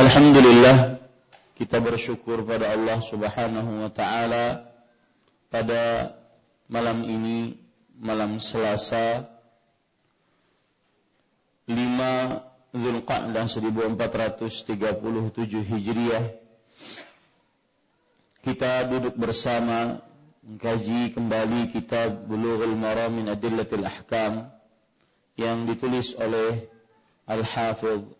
Alhamdulillah kita bersyukur pada Allah Subhanahu wa taala pada malam ini malam Selasa 5 Zulqa'dah 1437 Hijriah. Kita duduk bersama mengkaji kembali kitab Bulughul Maram min Adillatil Ahkam yang ditulis oleh Al-Hafidh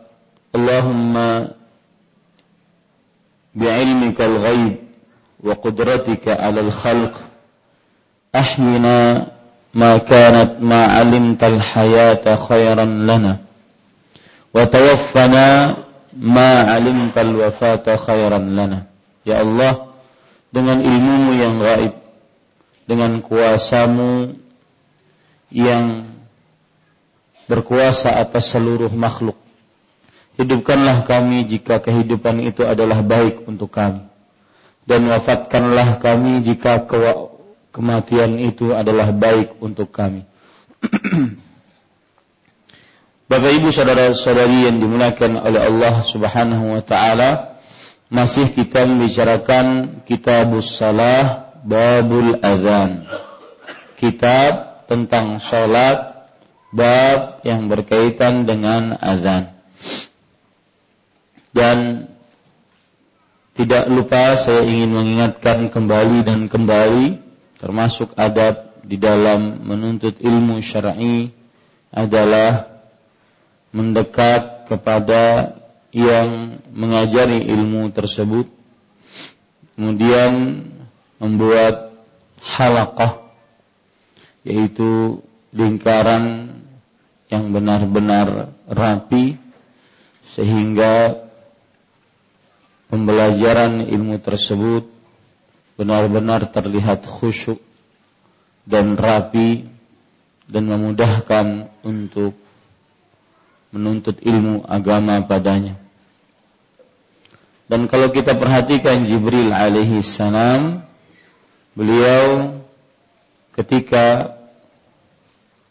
اللهم بعلمك الغيب وقدرتك على الخلق أحينا ما كانت ما علمت الحياة خيرا لنا وتوفنا ما علمت الوفاة خيرا لنا Ya Allah dengan ilmumu yang gaib dengan kuasamu yang berkuasa atas seluruh makhluk Hidupkanlah kami jika kehidupan itu adalah baik untuk kami. Dan wafatkanlah kami jika ke kematian itu adalah baik untuk kami. Bapak Ibu saudara-saudari yang dimuliakan oleh Allah Subhanahu wa taala, masih kita membicarakan Kitabus Salah Babul Adzan. Kitab tentang salat bab yang berkaitan dengan azan. Dan tidak lupa saya ingin mengingatkan kembali dan kembali termasuk adab di dalam menuntut ilmu syar'i adalah mendekat kepada yang mengajari ilmu tersebut kemudian membuat halaqah yaitu lingkaran yang benar-benar rapi sehingga pembelajaran ilmu tersebut benar-benar terlihat khusyuk dan rapi dan memudahkan untuk menuntut ilmu agama padanya. Dan kalau kita perhatikan Jibril alaihi salam, beliau ketika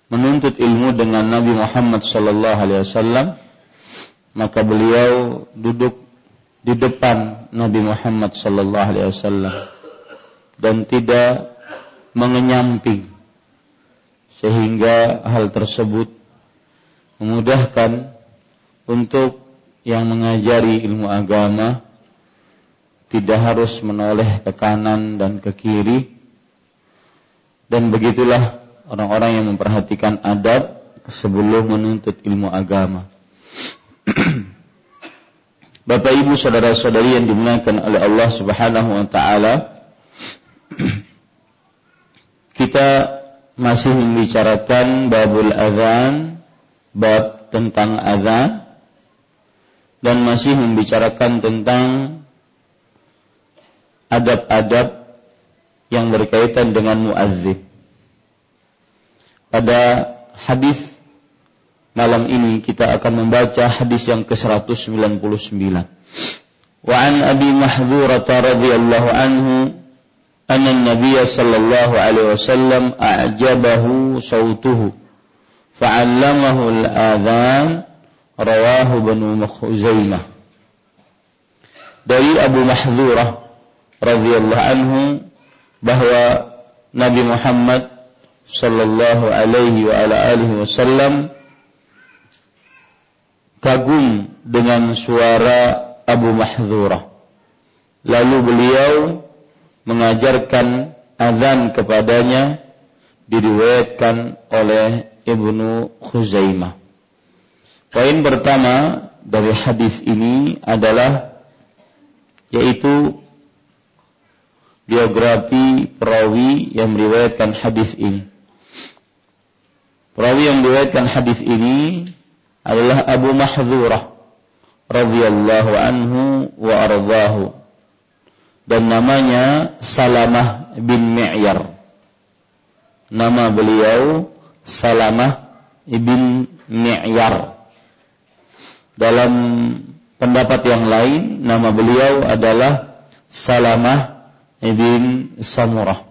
menuntut ilmu dengan Nabi Muhammad sallallahu alaihi wasallam, maka beliau duduk di depan Nabi Muhammad sallallahu alaihi wasallam dan tidak mengenyamping sehingga hal tersebut memudahkan untuk yang mengajari ilmu agama tidak harus menoleh ke kanan dan ke kiri. Dan begitulah orang-orang yang memperhatikan adab sebelum menuntut ilmu agama Bapak Ibu saudara-saudari yang dimuliakan oleh Allah Subhanahu wa taala kita masih membicarakan babul azan, bab tentang azan dan masih membicarakan tentang adab-adab yang berkaitan dengan muazzin. Pada hadis malam ini kita akan membaca hadis yang ke-199. Wa an Abi Mahdzurah radhiyallahu anhu أن النبي صلى الله عليه وسلم أعجبه صوته فعلمه الآذان رواه بن خزيمة dari Abu Mahdzurah radhiyallahu anhu bahwa Nabi Muhammad sallallahu alaihi wa ala alihi wasallam kagum dengan suara Abu Mahdzurah. Lalu beliau mengajarkan azan kepadanya diriwayatkan oleh Ibnu Khuzaimah. Poin pertama dari hadis ini adalah yaitu biografi perawi yang meriwayatkan hadis ini. Perawi yang meriwayatkan hadis ini adalah Abu Mahdzurah radhiyallahu anhu wa ardhahu dan namanya Salamah bin Mi'yar. Nama beliau Salamah bin Mi'yar. Dalam pendapat yang lain nama beliau adalah Salamah bin Samurah.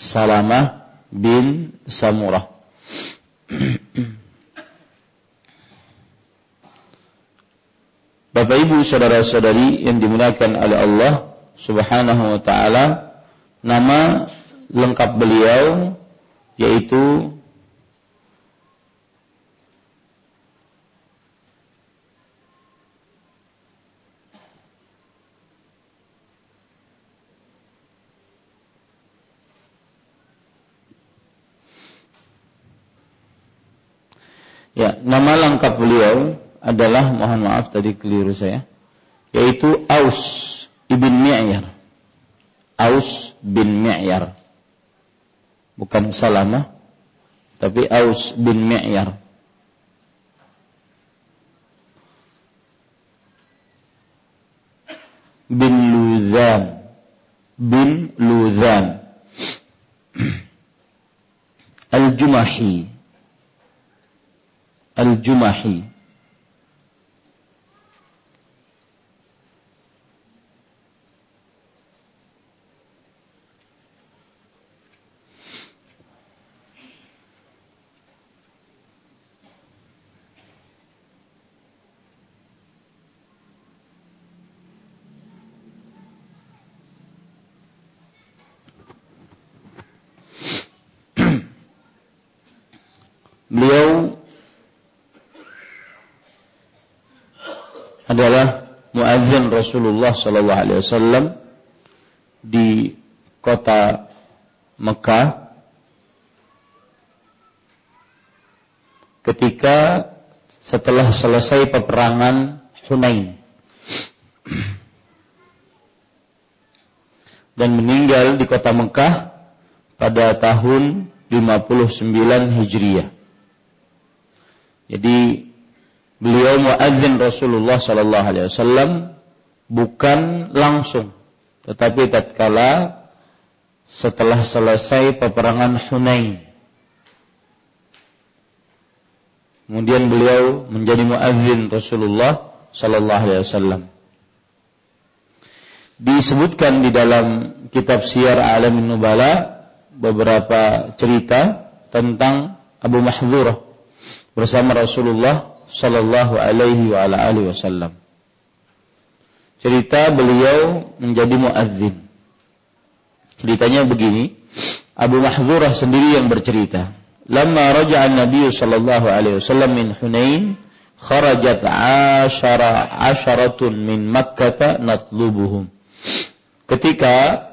Salamah bin Samurah. Bapak Ibu saudara-saudari yang dimuliakan oleh Allah Subhanahu wa taala, nama lengkap beliau yaitu Ya, nama lengkap beliau adalah mohon maaf tadi keliru saya yaitu Aus ibn Mi'yar. Aus bin Mi'yar. Bukan Salamah tapi Aus bin Mi'yar. bin Luzan bin Luzan Al-Jumahi Al-Jumahi Beliau adalah muadzin Rasulullah sallallahu alaihi wasallam di kota Mekah ketika setelah selesai peperangan Hunain dan meninggal di kota Mekah pada tahun 59 Hijriah. Jadi beliau muadzin Rasulullah sallallahu alaihi wasallam bukan langsung tetapi tatkala setelah selesai peperangan Hunain. Kemudian beliau menjadi muadzin Rasulullah sallallahu alaihi wasallam. Disebutkan di dalam kitab Syiar Alamin Nubala beberapa cerita tentang Abu Mahdzurah bersama Rasulullah sallallahu alaihi wa ala alihi wasallam. cerita beliau menjadi muadzin. Ceritanya begini, Abu Mahzurah sendiri yang bercerita. Lama raja'a Nabi sallallahu alaihi wasallam min Hunain, kharajat ashara asharatun min Makkah natlubuhum. Ketika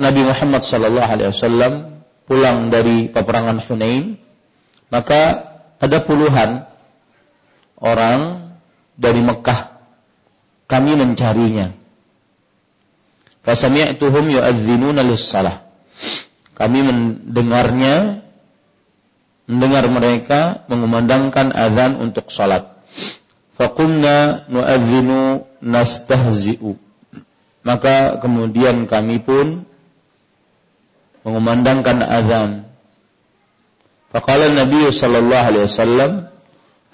Nabi Muhammad sallallahu alaihi wasallam pulang dari peperangan Hunain, maka ada puluhan orang dari Mekah kami mencarinya. Fasami'tuhum yu'adzinuna lis-salah. Kami mendengarnya mendengar mereka mengumandangkan azan untuk salat. Faqumna nu'adzinu nastahzi'u. Maka kemudian kami pun mengumandangkan azan. Faqala Nabi sallallahu alaihi wasallam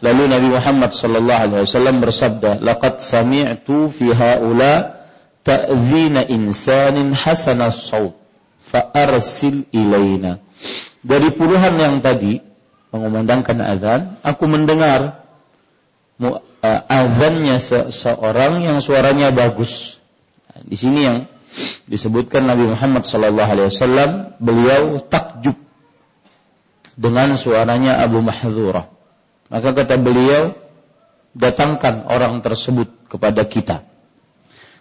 Lalu Nabi Muhammad sallallahu alaihi wasallam bersabda, "Laqad sami'tu fi haula ta'zina insanin hasanas saut fa arsil ilaina." Dari puluhan yang tadi mengumandangkan azan, aku mendengar uh, azannya seseorang yang suaranya bagus. Nah, di sini yang disebutkan Nabi Muhammad sallallahu alaihi wasallam beliau takjub dengan suaranya Abu Mahzurah. Maka kata beliau, datangkan orang tersebut kepada kita.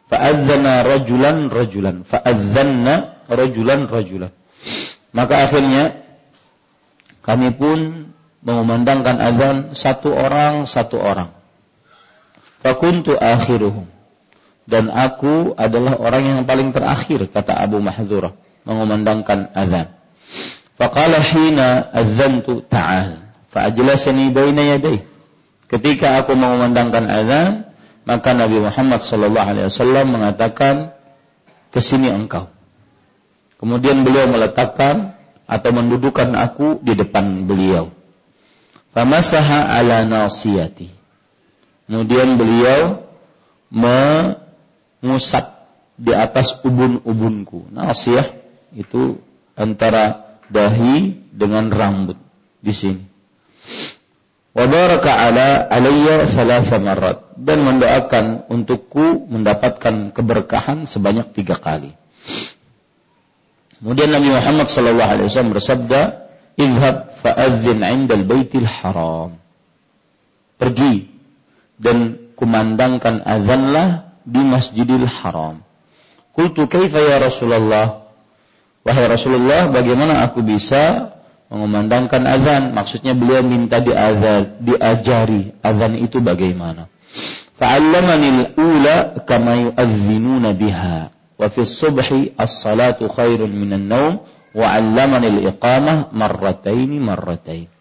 Fa'adzana rajulan rajulan. Fa'adzanna rajulan rajulan. Maka akhirnya kami pun mengumandangkan azan satu orang satu orang. Fakuntu akhiruhum. Dan aku adalah orang yang paling terakhir kata Abu Mahdzurah mengumandangkan azan. Faqala hina adzantu ta'al. Fa'ajlasani baina. Ketika aku mengumandangkan azan, maka Nabi Muhammad sallallahu alaihi wasallam mengatakan, "Ke sini engkau." Kemudian beliau meletakkan atau mendudukan aku di depan beliau. Famasaha ala nasiyati. Kemudian beliau mengusap di atas ubun-ubunku. Nasiyah itu antara dahi dengan rambut di sini. Wa ala alayya marrat dan mendoakan untukku mendapatkan keberkahan sebanyak tiga kali. Kemudian Nabi Muhammad sallallahu alaihi wasallam bersabda, "Idhab fa'adzin 'indal baitil haram." Pergi dan kumandangkan azanlah di Masjidil Haram. Qultu kaifa ya Rasulullah? Wahai Rasulullah, bagaimana aku bisa mengumandangkan azan. Maksudnya beliau minta diazan, diajari azan itu bagaimana. Fa'allamani al-ula kama yu'azzinuna biha. Wa fi subhi as-salatu khairun minan naum wa 'allamani al-iqamah marrataini marratain.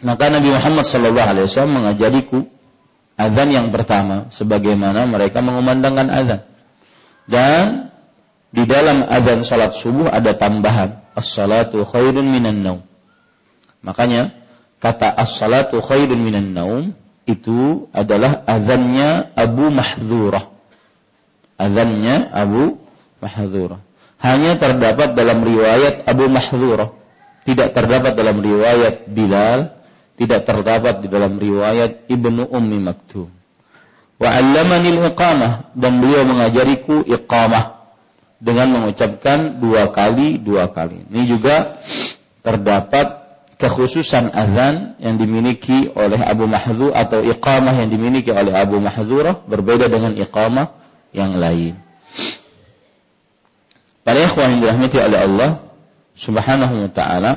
Maka Nabi Muhammad sallallahu alaihi wasallam mengajariku azan yang pertama sebagaimana mereka mengumandangkan azan. Dan di dalam azan salat subuh ada tambahan as-salatu khairun minan naum. Makanya kata as-salatu khairun minan naum itu adalah azannya Abu Mahdzurah. Azannya Abu Mahdzurah. Hanya terdapat dalam riwayat Abu Mahdzurah. Tidak terdapat dalam riwayat Bilal, tidak terdapat di dalam riwayat Ibnu Ummi Maktum. Wa 'allamani al-iqamah dan beliau mengajariku iqamah dengan mengucapkan dua kali dua kali. Ini juga terdapat kekhususan azan yang dimiliki oleh Abu Mahdzur atau iqamah yang dimiliki oleh Abu Mahdzurah berbeda dengan iqamah yang lain. Para ikhwan yang dirahmati oleh Allah Subhanahu wa taala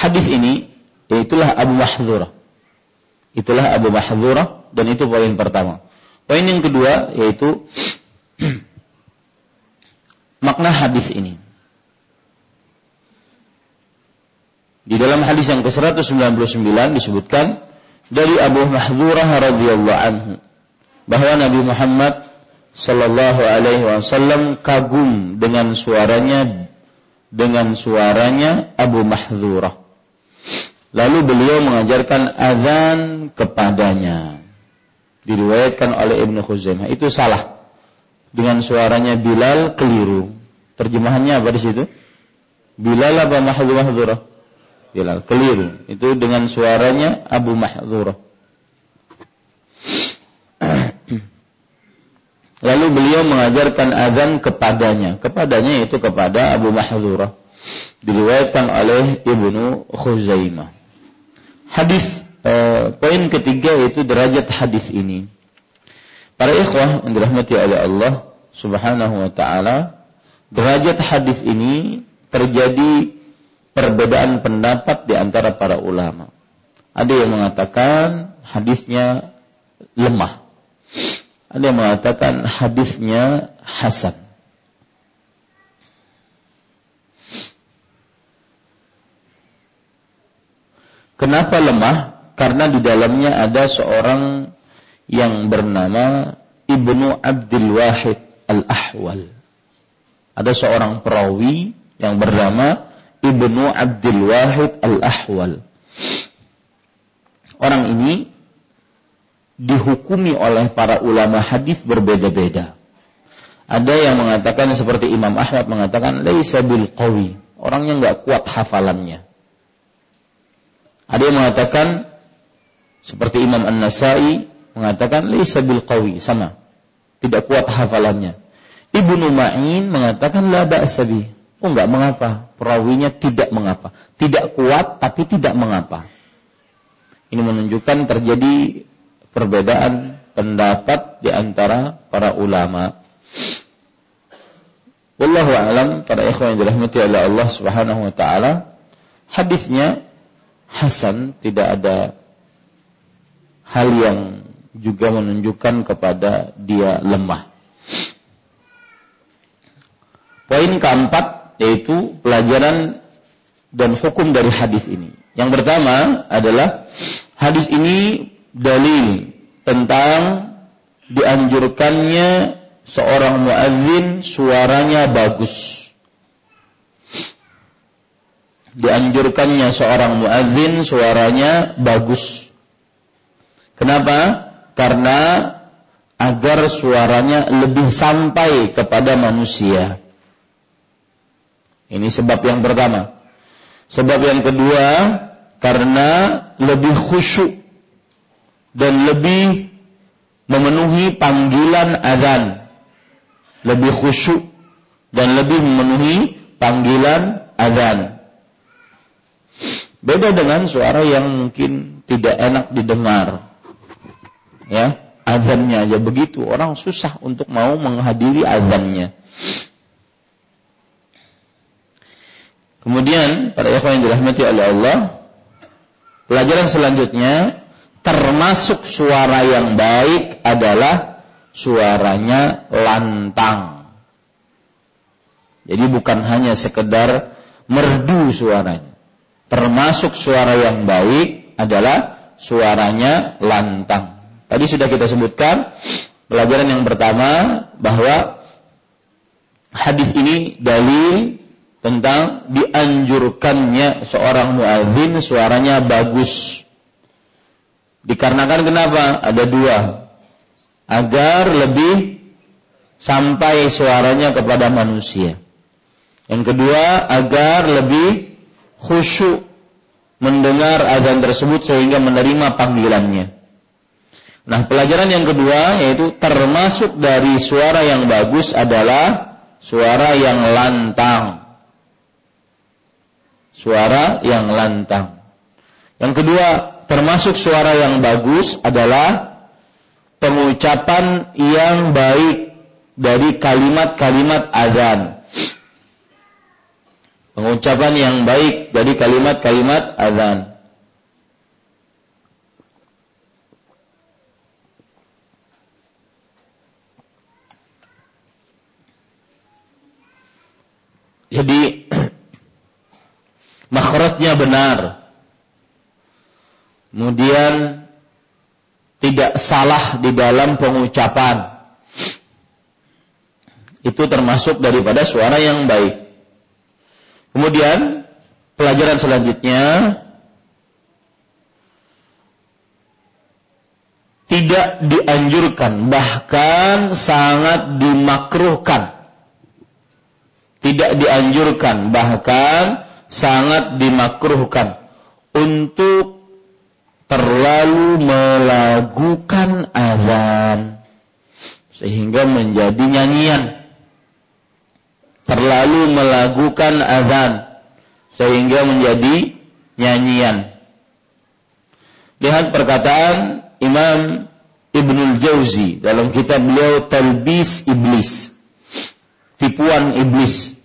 Hadis ini yaitulah Abu Mahdzurah Itulah Abu Mahdzurah dan itu poin pertama. Poin yang kedua yaitu makna hadis ini. Di dalam hadis yang ke-199 disebutkan dari Abu Mahdzurah radhiyallahu anhu bahwa Nabi Muhammad sallallahu alaihi wasallam kagum dengan suaranya dengan suaranya Abu Mahdzurah. Lalu beliau mengajarkan azan kepadanya. Diriwayatkan oleh Ibnu Khuzaimah. Itu salah. Dengan suaranya Bilal keliru. Terjemahannya apa di situ? Bilal apa Mahdzurah? Bilal. Keliru. Itu dengan suaranya Abu Mahdzurah. Lalu beliau mengajarkan azan kepadanya. Kepadanya itu kepada Abu Mahdzurah. Diriwayatkan oleh Ibnu Khuzaimah. Hadis eh, poin ketiga yaitu derajat hadis ini. Para ikhwah yang dirahmati oleh Allah Subhanahu wa taala, derajat hadis ini terjadi perbedaan pendapat di antara para ulama. Ada yang mengatakan hadisnya lemah. Ada yang mengatakan hadisnya hasan. Kenapa lemah? Karena di dalamnya ada seorang yang bernama Ibnu Abdul Wahid Al-Ahwal. Ada seorang perawi yang bernama Ibnu Abdul Wahid Al-Ahwal. Orang ini dihukumi oleh para ulama hadis berbeda-beda. Ada yang mengatakan seperti Imam Ahmad mengatakan laisa bil qawi, orangnya nggak kuat hafalannya. Ada yang mengatakan seperti Imam An-Nasai mengatakan laisa bil qawi, sama. Tidak kuat hafalannya. Ibnu Ma'in mengatakan la ba'sa Oh enggak mengapa, perawinya tidak mengapa. Tidak kuat tapi tidak mengapa. Ini menunjukkan terjadi perbedaan pendapat di antara para ulama. Wallahu a'lam para ikhwan yang dirahmati oleh Allah Subhanahu wa taala, hadisnya hasan, tidak ada hal yang juga menunjukkan kepada dia lemah. Poin keempat yaitu pelajaran dan hukum dari hadis ini. Yang pertama adalah hadis ini dalil tentang dianjurkannya seorang muadzin suaranya bagus. Dianjurkannya seorang muadzin suaranya bagus. Kenapa? Karena agar suaranya lebih sampai kepada manusia. Ini sebab yang pertama. Sebab yang kedua, karena lebih khusyuk dan lebih memenuhi panggilan azan. Lebih khusyuk dan lebih memenuhi panggilan azan. Beda dengan suara yang mungkin tidak enak didengar. Ya, azannya aja begitu, orang susah untuk mau menghadiri azannya. Kemudian para ikhwan yang dirahmati oleh Allah, pelajaran selanjutnya termasuk suara yang baik adalah suaranya lantang. Jadi bukan hanya sekedar merdu suaranya. Termasuk suara yang baik adalah suaranya lantang. Tadi sudah kita sebutkan pelajaran yang pertama bahwa hadis ini dalil tentang dianjurkannya seorang muadzin suaranya bagus. Dikarenakan kenapa? Ada dua. Agar lebih sampai suaranya kepada manusia. Yang kedua, agar lebih khusyuk mendengar azan tersebut sehingga menerima panggilannya. Nah, pelajaran yang kedua yaitu termasuk dari suara yang bagus adalah suara yang lantang suara yang lantang. Yang kedua, termasuk suara yang bagus adalah pengucapan yang baik dari kalimat-kalimat azan. Pengucapan yang baik dari kalimat-kalimat azan. Jadi makhrajnya benar. Kemudian tidak salah di dalam pengucapan. Itu termasuk daripada suara yang baik. Kemudian pelajaran selanjutnya tidak dianjurkan bahkan sangat dimakruhkan. Tidak dianjurkan bahkan sangat dimakruhkan untuk terlalu melakukan azan sehingga menjadi nyanyian. Terlalu melakukan azan sehingga menjadi nyanyian. Lihat perkataan Imam Ibnul Jauzi dalam kitab beliau Talbis Iblis. Tipuan Iblis.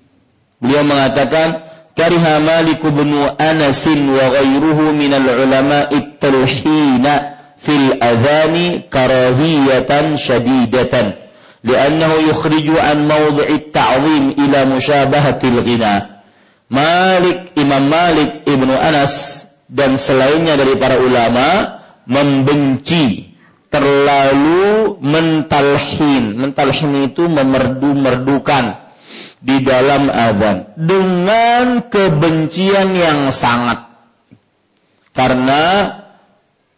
Beliau mengatakan kariha Malik bin Anas wa ghairuhu min al-ulama at-talhina fil adhani karahiyatan shadidatan لأنه يخرج عن موضع التعظيم إلى مشابهة الغنى Malik Imam Malik Ibnu Anas dan selainnya dari para ulama membenci terlalu mentalhin. Mentalhin itu memerdu-merdukan di dalam azan dengan kebencian yang sangat. Karena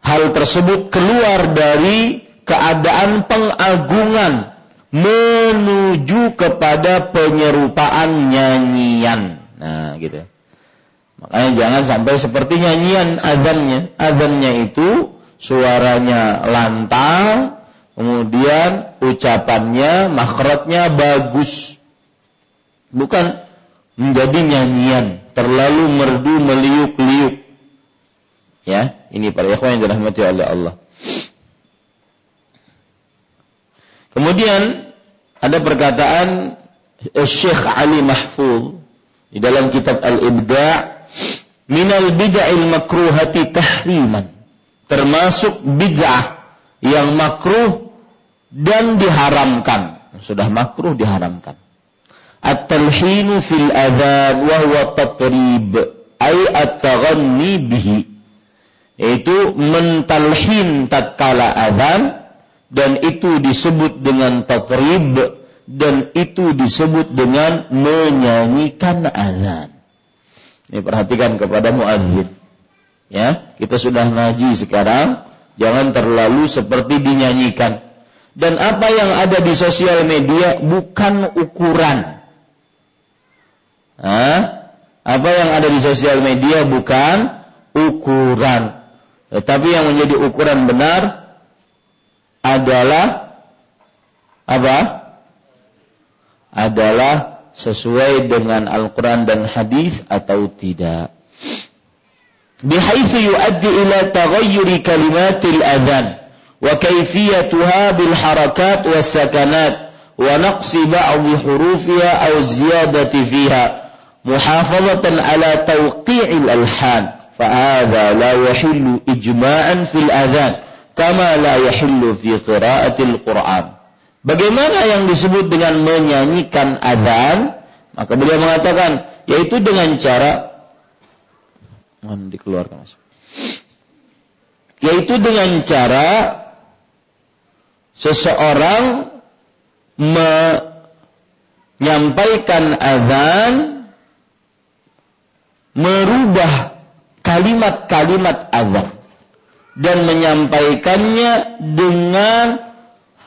hal tersebut keluar dari keadaan pengagungan menuju kepada penyerupaan nyanyian. Nah, gitu. Makanya jangan sampai seperti nyanyian azannya. Azannya itu suaranya lantang, kemudian ucapannya, makhrajnya bagus bukan menjadi nyanyian, terlalu merdu meliuk-liuk. Ya, ini para ikhwan yang dirahmati oleh Allah. Kemudian ada perkataan Syekh Ali Mahfuz di dalam kitab Al-Ibda' minal bid'il makruhati tahriman termasuk bid'ah yang makruh dan diharamkan. Sudah makruh diharamkan. At-talhinu fil adhan wa huwa tatrib ay at-taghanni bihi yaitu mentalhin tatkala azan dan itu disebut dengan tatrib dan itu disebut dengan menyanyikan azan. Ini perhatikan kepada muadzin. Ya, kita sudah ngaji sekarang, jangan terlalu seperti dinyanyikan. Dan apa yang ada di sosial media bukan ukuran Hah? Apa yang ada di sosial media bukan ukuran. Tetapi yang menjadi ukuran benar adalah apa? Adalah sesuai dengan Al-Quran dan hadis atau tidak. بحيث yuaddi ila taghayyuri kalimatil الأذان wa بالحركات bil harakat was sakanat wa naqsi ba'dhi hurufiha aw ziyadati fiha muhafazatan ala tawqi'il alhan fa hadha Kama la yahillu fi qiraatil Qur'an. Bagaimana yang disebut dengan menyanyikan adzan? Maka beliau mengatakan yaitu dengan cara mohon dikeluarkan Mas. Yaitu dengan cara seseorang menyampaikan azan merubah kalimat-kalimat azan dan menyampaikannya dengan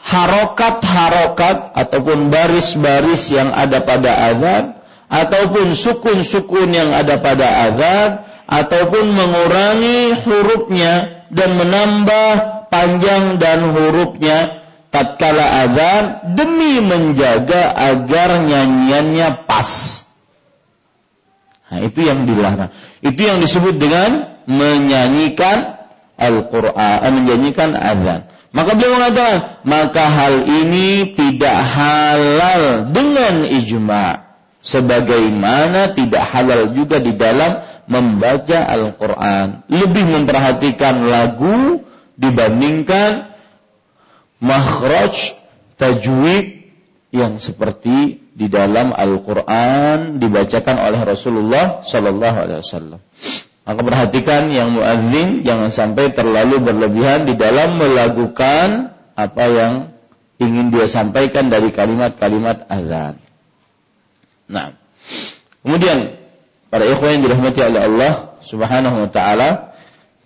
harokat-harokat ataupun baris-baris yang ada pada azan ataupun sukun-sukun yang ada pada azan ataupun mengurangi hurufnya dan menambah panjang dan hurufnya tatkala azan demi menjaga agar nyanyiannya pas. Nah, itu yang dilarang. Itu yang disebut dengan menyanyikan Al-Quran, eh, menyanyikan azan. Maka beliau mengatakan, maka hal ini tidak halal dengan ijma. Sebagaimana tidak halal juga di dalam membaca Al-Quran. Lebih memperhatikan lagu dibandingkan makhraj tajwid yang seperti di dalam Al-Quran dibacakan oleh Rasulullah Sallallahu Alaihi Wasallam. Maka perhatikan yang muadzin jangan sampai terlalu berlebihan di dalam melakukan apa yang ingin dia sampaikan dari kalimat-kalimat azan. Nah, kemudian para ikhwan yang dirahmati oleh Allah Subhanahu wa taala,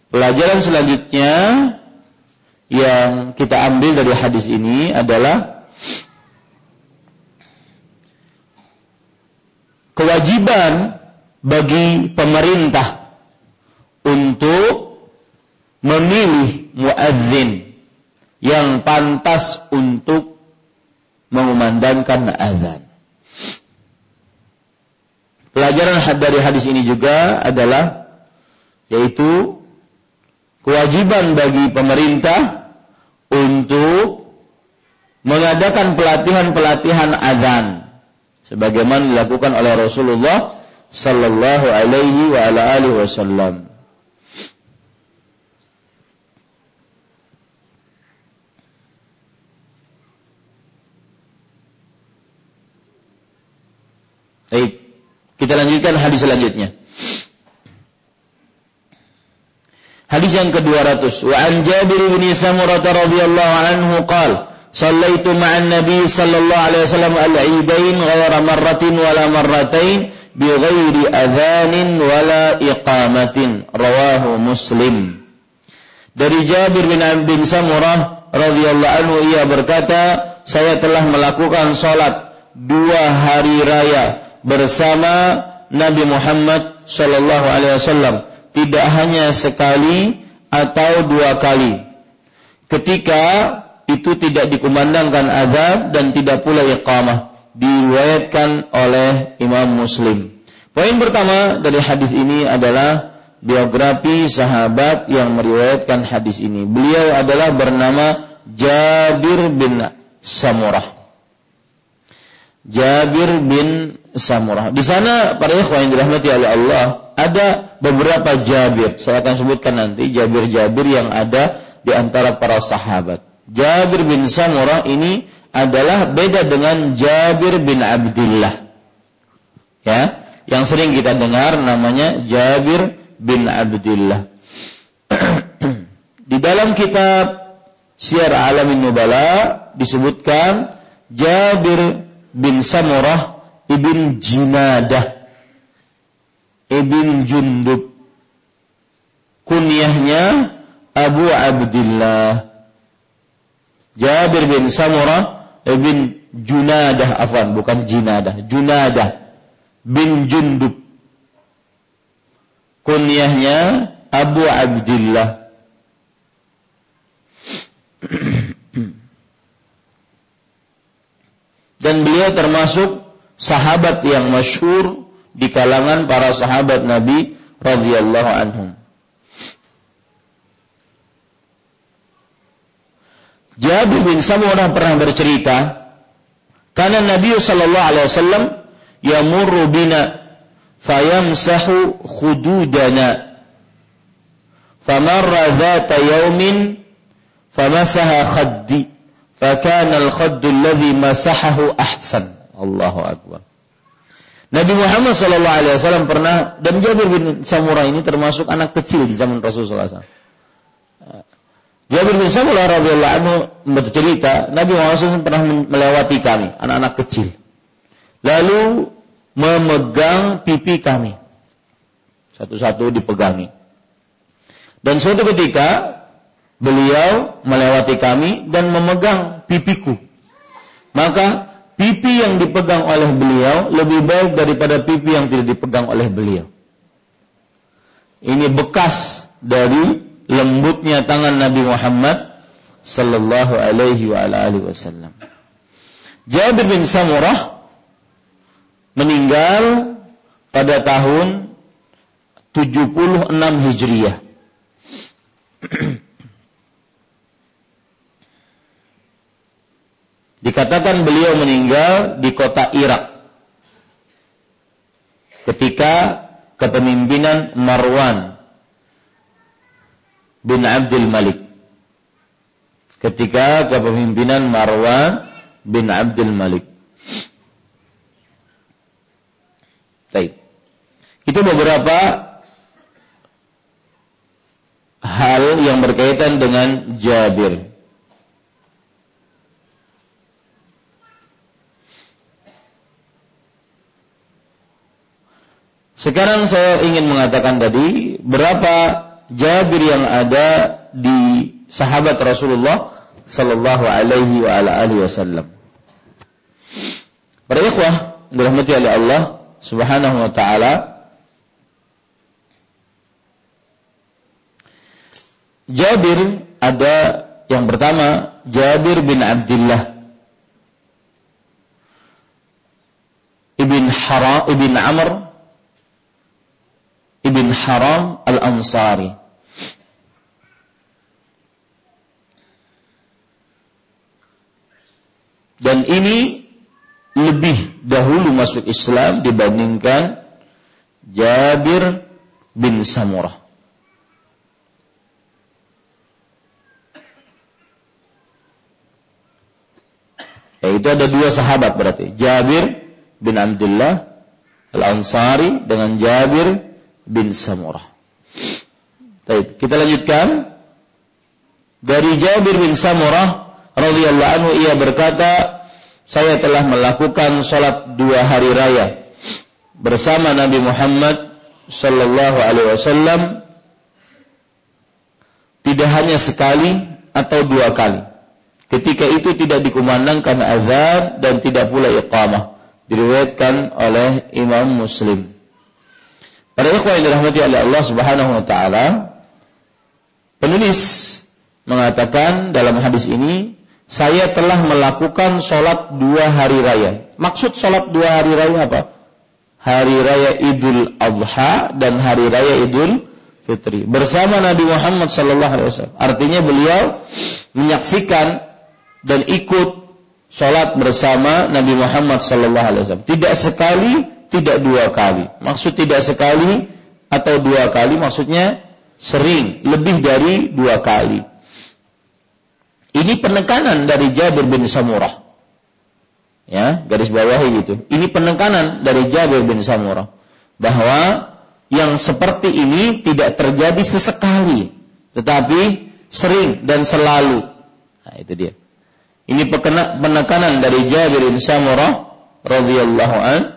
pelajaran selanjutnya yang kita ambil dari hadis ini adalah kewajiban bagi pemerintah untuk memilih muadzin yang pantas untuk mengumandangkan azan. Pelajaran dari hadis ini juga adalah yaitu kewajiban bagi pemerintah untuk mengadakan pelatihan-pelatihan azan sebagaimana dilakukan oleh Rasulullah sallallahu alaihi wa ala alihi wasallam. Baik, kita lanjutkan hadis selanjutnya. Hadis yang ke-200. Wa an Jabir bin Samurah radhiyallahu anhu qala صليت مع النبي صلى الله عليه وسلم العيدين غير مرة ولا مرتين بغير أذان ولا إقامة رواه مسلم dari Jabir bin bin Samurah radhiyallahu anhu ia berkata saya telah melakukan salat dua hari raya bersama Nabi Muhammad sallallahu alaihi wasallam tidak hanya sekali atau dua kali ketika itu tidak dikumandangkan azab dan tidak pula iqamah diriwayatkan oleh Imam Muslim. Poin pertama dari hadis ini adalah biografi sahabat yang meriwayatkan hadis ini. Beliau adalah bernama Jabir bin Samurah. Jabir bin Samurah. Di sana para ikhwan yang dirahmati oleh Allah ada beberapa Jabir. Saya akan sebutkan nanti Jabir-Jabir yang ada di antara para sahabat. Jabir bin Samurah ini adalah beda dengan Jabir bin Abdullah. Ya, yang sering kita dengar namanya Jabir bin Abdullah. Di dalam kitab Syiar Alamin Nubala disebutkan Jabir bin Samurah ibn Jinadah ibn Jundub. Kunyahnya Abu Abdullah Jabir bin Samurah bin Junadah afwan bukan Jinadah. Junadah bin Jundub. Kunyahnya Abu Abdullah dan beliau termasuk sahabat yang masyhur di kalangan para sahabat Nabi radhiyallahu anhum. Jabir bin Samurah pernah bercerita, karena Nabi sallallahu alaihi wasallam yamurru bina fayamsahu khududana. Famarra dhata yawmin famasaha khaddi fakana al-khaddu alladhi masahahu ahsan Allahu akbar Nabi Muhammad sallallahu alaihi wasallam pernah dan Jabir bin Samurah ini termasuk anak kecil di zaman Rasulullah SAW Jabir bin Samurah radhiyallahu anhu bercerita, Nabi Muhammad SAW pernah melewati kami, anak-anak kecil. Lalu memegang pipi kami. Satu-satu dipegangi. Dan suatu ketika beliau melewati kami dan memegang pipiku. Maka pipi yang dipegang oleh beliau lebih baik daripada pipi yang tidak dipegang oleh beliau. Ini bekas dari lembutnya tangan Nabi Muhammad sallallahu alaihi wa alihi wasallam. Jabir bin Samurah meninggal pada tahun 76 Hijriah. Dikatakan beliau meninggal di kota Irak ketika kepemimpinan Marwan bin Abdul Malik ketika kepemimpinan Marwan bin Abdul Malik. Baik. Itu beberapa hal yang berkaitan dengan Jabir. Sekarang saya ingin mengatakan tadi berapa Jabir yang ada di sahabat Rasulullah sallallahu alaihi wa ala alihi wasallam. Para ikhwah dirahmati oleh Allah Subhanahu wa taala. Jabir ada yang pertama Jabir bin Abdullah ibn Haram ibn Amr ibn Haram al-Ansari dan ini lebih dahulu masuk Islam dibandingkan Jabir bin Samurah Yaitu ada dua sahabat berarti. Jabir bin Abdullah Al-Ansari dengan Jabir bin Samurah. Baik, kita lanjutkan. Dari Jabir bin Samurah radhiyallahu anhu ia berkata, saya telah melakukan sholat dua hari raya bersama Nabi Muhammad sallallahu alaihi wasallam tidak hanya sekali atau dua kali Ketika itu tidak dikumandangkan azan dan tidak pula iqamah. Diriwayatkan oleh Imam Muslim. Para ikhwan yang dirahmati oleh Allah Subhanahu wa taala, penulis mengatakan dalam hadis ini, saya telah melakukan sholat dua hari raya. Maksud sholat dua hari raya apa? Hari raya Idul Adha dan hari raya Idul Fitri bersama Nabi Muhammad sallallahu alaihi wasallam. Artinya beliau menyaksikan dan ikut sholat bersama Nabi Muhammad Sallallahu Alaihi Wasallam. Tidak sekali, tidak dua kali. Maksud tidak sekali atau dua kali, maksudnya sering, lebih dari dua kali. Ini penekanan dari Jabir bin Samurah. Ya, garis bawahi gitu. Ini penekanan dari Jabir bin Samurah bahwa yang seperti ini tidak terjadi sesekali, tetapi sering dan selalu. Nah, itu dia. Ini penekanan dari Jabir bin Samurah radhiyallahu an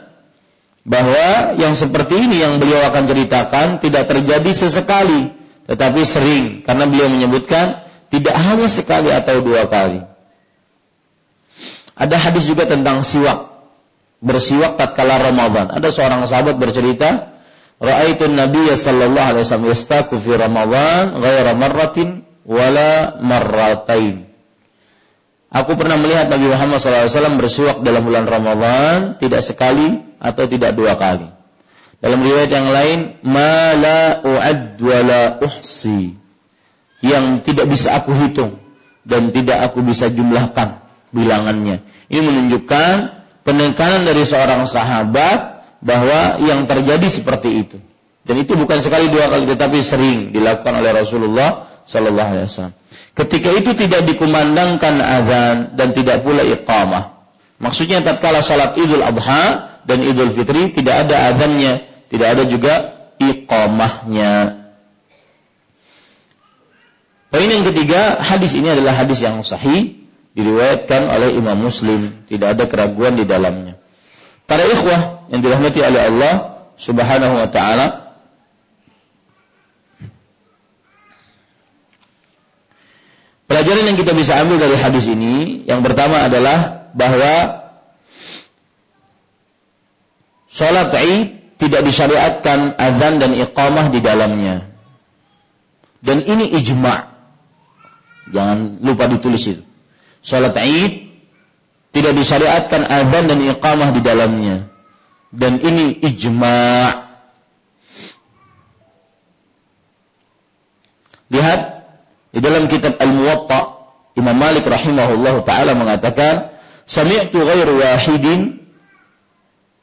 bahwa yang seperti ini yang beliau akan ceritakan tidak terjadi sesekali tetapi sering karena beliau menyebutkan tidak hanya sekali atau dua kali. Ada hadis juga tentang siwak. Bersiwak tatkala Ramadan. Ada seorang sahabat bercerita, "Ra'aitu Nabiya sallallahu alaihi wasallam yastaku fi Ramadan ghaira marratin wala marratain." Aku pernah melihat Nabi Muhammad SAW bersuak dalam bulan Ramadan tidak sekali atau tidak dua kali. Dalam riwayat yang lain, mala uad wala uhsi yang tidak bisa aku hitung dan tidak aku bisa jumlahkan bilangannya. Ini menunjukkan penekanan dari seorang sahabat bahwa yang terjadi seperti itu. Dan itu bukan sekali dua kali tetapi sering dilakukan oleh Rasulullah sallallahu alaihi wasallam. Ketika itu tidak dikumandangkan azan dan tidak pula iqamah. Maksudnya tatkala salat Idul Adha dan Idul Fitri tidak ada azannya, tidak ada juga iqamahnya. Poin yang ketiga, hadis ini adalah hadis yang sahih, diriwayatkan oleh Imam Muslim, tidak ada keraguan di dalamnya. Para ikhwah yang dirahmati oleh Allah Subhanahu wa taala, Pelajaran yang kita bisa ambil dari hadis ini yang pertama adalah bahwa sholat Id tidak disyariatkan azan dan iqamah di dalamnya. Dan ini ijma. Jangan lupa ditulis itu. Sholat Id tidak disyariatkan azan dan iqamah di dalamnya. Dan ini ijma. Lihat di dalam kitab Al-Muwatta, Imam Malik rahimahullah taala mengatakan, "Sami'tu ghairu wahidin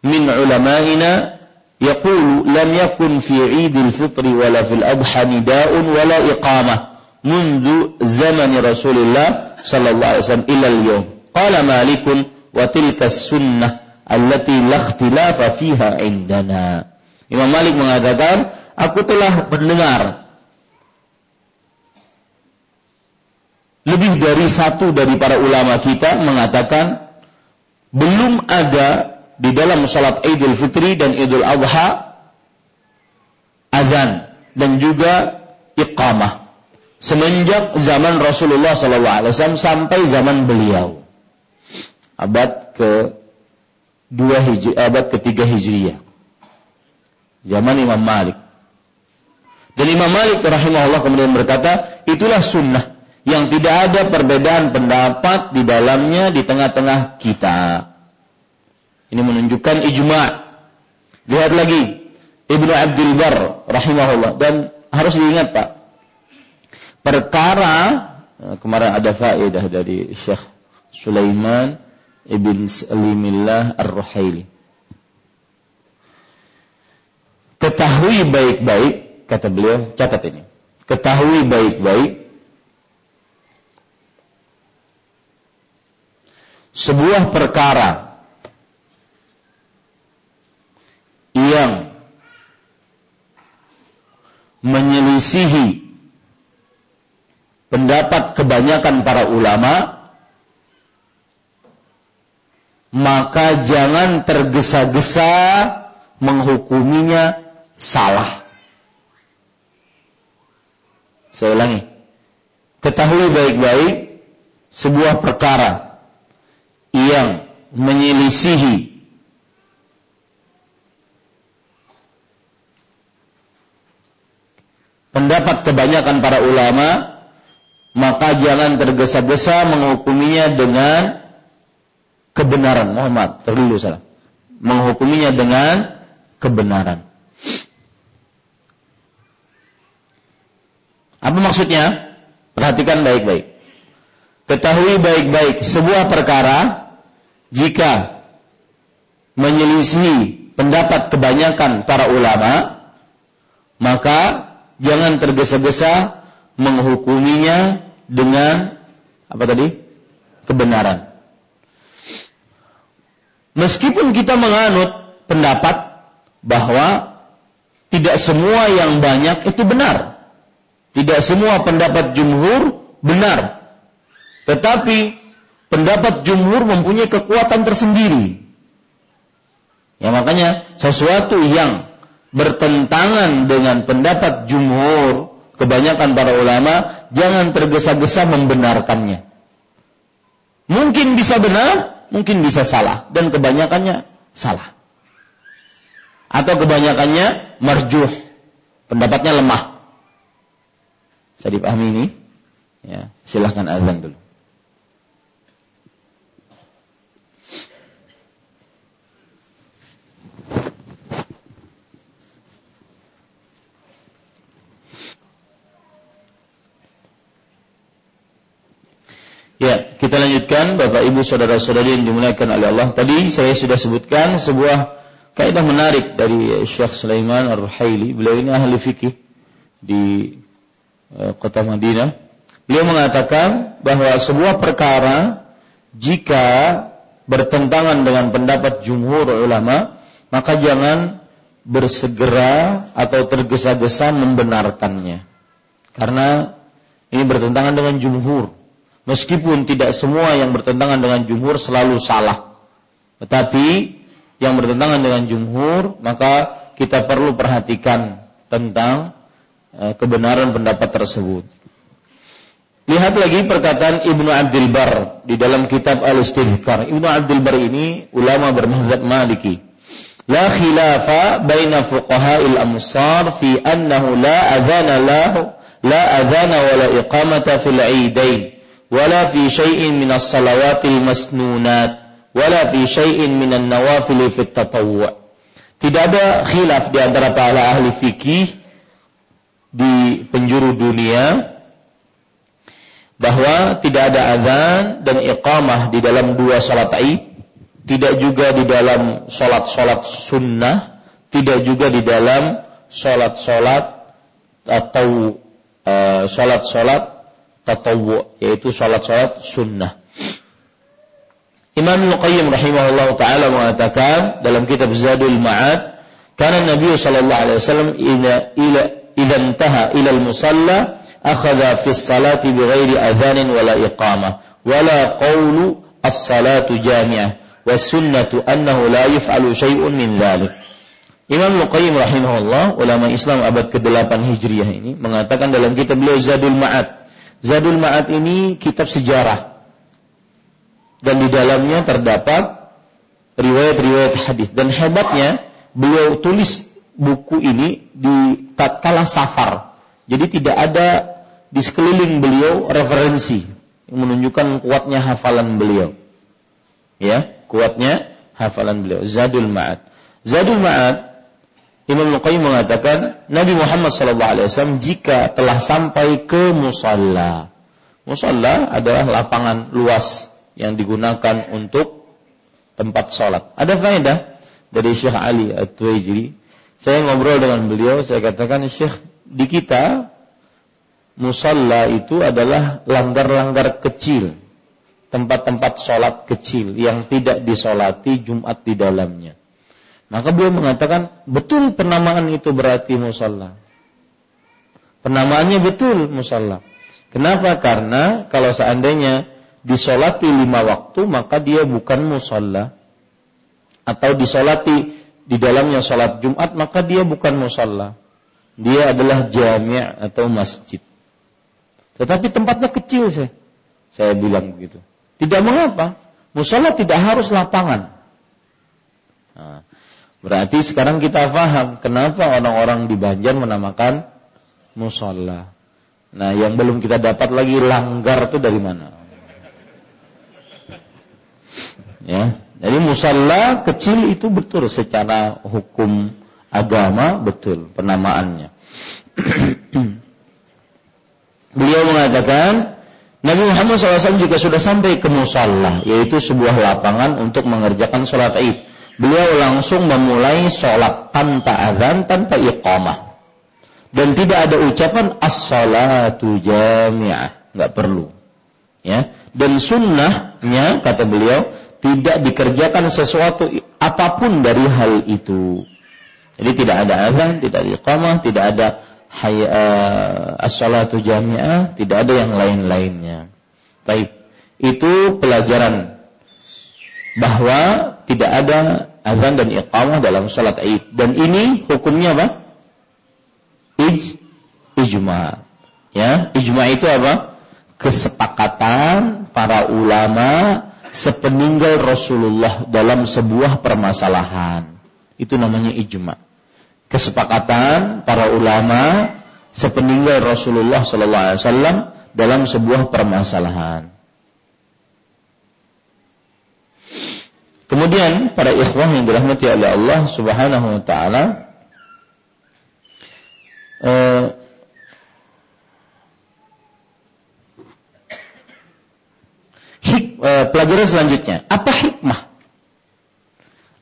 min ulama'ina yaqulu lam yakun fi 'Idil Fitri wala fil Adha nida'un wala iqamah منذ زمن رسول الله صلى الله عليه وسلم إلى اليوم قال مالك وتلك السنة التي لا اختلاف فيها عندنا Imam Malik mengatakan aku telah mendengar lebih dari satu dari para ulama kita mengatakan belum ada di dalam salat Idul Fitri dan Idul Adha azan dan juga iqamah. Semenjak zaman Rasulullah SAW sampai zaman beliau. Abad ke dua hijri, abad ketiga hijriyah zaman Imam Malik. Dan Imam Malik rahimahullah kemudian berkata itulah sunnah yang tidak ada perbedaan pendapat di dalamnya di tengah-tengah kita. Ini menunjukkan ijma'. Lihat lagi Ibnu Abdul Bar rahimahullah dan harus diingat Pak. Perkara eh, kemarin ada faedah dari Syekh Sulaiman Ibn Salimillah Ar-Ruhaili. Ketahui baik-baik, kata beliau, catat ini. Ketahui baik-baik sebuah perkara yang menyelisihi pendapat kebanyakan para ulama maka jangan tergesa-gesa menghukuminya salah. Saya ulangi. Ketahui baik-baik sebuah perkara yang menyelisihi pendapat kebanyakan para ulama, maka jangan tergesa-gesa menghukuminya dengan kebenaran. Muhammad, terlalu salah. Menghukuminya dengan kebenaran. Apa maksudnya? Perhatikan baik-baik. Ketahui baik-baik sebuah perkara jika menyelisih pendapat kebanyakan para ulama, maka jangan tergesa-gesa menghukuminya dengan apa tadi? kebenaran. Meskipun kita menganut pendapat bahwa tidak semua yang banyak itu benar. Tidak semua pendapat jumhur benar. Tetapi pendapat jumhur mempunyai kekuatan tersendiri. Ya makanya sesuatu yang bertentangan dengan pendapat jumhur, kebanyakan para ulama, jangan tergesa-gesa membenarkannya. Mungkin bisa benar, mungkin bisa salah dan kebanyakannya salah. Atau kebanyakannya marjuh, pendapatnya lemah. Bisa dipahami ini? Ya, silahkan azan dulu. Ya, kita lanjutkan Bapak Ibu saudara-saudari yang dimuliakan oleh Allah. Tadi saya sudah sebutkan sebuah kaidah menarik dari Syekh Sulaiman Ar-Ruhaili. Beliau ini ahli fikih di uh, kota Madinah. Beliau mengatakan bahwa sebuah perkara jika bertentangan dengan pendapat jumhur ulama, maka jangan bersegera atau tergesa-gesa membenarkannya. Karena ini bertentangan dengan jumhur Meskipun tidak semua yang bertentangan dengan jumhur selalu salah. Tetapi yang bertentangan dengan jumhur, maka kita perlu perhatikan tentang eh, kebenaran pendapat tersebut. Lihat lagi perkataan Ibnu Abdul Bar di dalam kitab Al-Istidhkar. Ibnu Abdul Bar ini ulama bermazhab Maliki. La khilafa baina fuqaha'il amsar fi annahu la adhana lahu la adhana wa la iqamata fil 'idain wala fi syai'in min as-salawatil masnunat. Wala fi syai'in min an-nawafil fi tatawwu' Tidak ada khilaf di antara para ahli fikih di penjuru dunia bahwa tidak ada azan dan iqamah di dalam dua salat Id, tidak juga di dalam salat-salat sunnah, tidak juga di dalam salat-salat atau uh, salat-salat tatawwu yaitu salat-salat sunnah. Imam Al-Qayyim rahimahullah taala mengatakan dalam kitab Zadul Ma'ad, karena Nabi sallallahu alaihi wasallam ila ila idza intaha ila al-musalla akhadha fi salati bighairi adhanin wala iqamah wala qawlu as-salatu jami'ah wa sunnatu annahu la yaf'alu syai'un min dhalik. Imam Al-Qayyim rahimahullah ulama Islam abad ke-8 Hijriah ini mengatakan dalam kitab beliau Zadul Ma'ad Zadul Ma'ad ini kitab sejarah. Dan di dalamnya terdapat riwayat-riwayat hadis dan hebatnya beliau tulis buku ini di tatkala safar. Jadi tidak ada di sekeliling beliau referensi yang menunjukkan kuatnya hafalan beliau. Ya, kuatnya hafalan beliau. Zadul Ma'ad. Zadul Ma'ad Imam Al-Qayyim mengatakan Nabi Muhammad SAW jika telah sampai ke musalla. Musalla adalah lapangan luas yang digunakan untuk tempat sholat. Ada faedah dari Syekh Ali At-Tuwaijiri. Saya ngobrol dengan beliau, saya katakan Syekh di kita musalla itu adalah langgar-langgar kecil, tempat-tempat sholat kecil yang tidak disolati Jumat di dalamnya. Maka beliau mengatakan, betul penamaan itu berarti musalla. Penamaannya betul musalla. Kenapa? Karena kalau seandainya disolati lima waktu, maka dia bukan musalla. Atau disolati di dalamnya sholat Jumat, maka dia bukan musalla. Dia adalah jami' atau masjid. Tetapi tempatnya kecil saya. Saya bilang begitu. Tidak mengapa. Musola tidak harus lapangan. Nah, berarti sekarang kita paham kenapa orang-orang di Banjar menamakan musola. Nah, yang belum kita dapat lagi langgar itu dari mana? Ya, jadi musola kecil itu betul secara hukum agama betul penamaannya. beliau mengatakan Nabi Muhammad SAW juga sudah sampai ke musalla, yaitu sebuah lapangan untuk mengerjakan sholat id. Beliau langsung memulai sholat tanpa azan, tanpa iqamah. Dan tidak ada ucapan as-salatu jami'ah. Nggak perlu. Ya. Dan sunnahnya, kata beliau, tidak dikerjakan sesuatu apa pun dari hal itu. Jadi tidak ada azan, tidak ada iqamah, tidak ada hayya uh, as-salatu jami'ah, tidak ada yang lain-lainnya. Baik. Itu pelajaran bahwa tidak ada azan dan iqamah dalam salat Id. Dan ini hukumnya apa? Ij ijma. Ya, ijma itu apa? Kesepakatan para ulama sepeninggal Rasulullah dalam sebuah permasalahan. Itu namanya ijma kesepakatan para ulama sepeninggal Rasulullah sallallahu alaihi wasallam dalam sebuah permasalahan. Kemudian para ikhwah yang dirahmati oleh Allah Subhanahu wa taala eh, eh, pelajaran selanjutnya, apa hikmah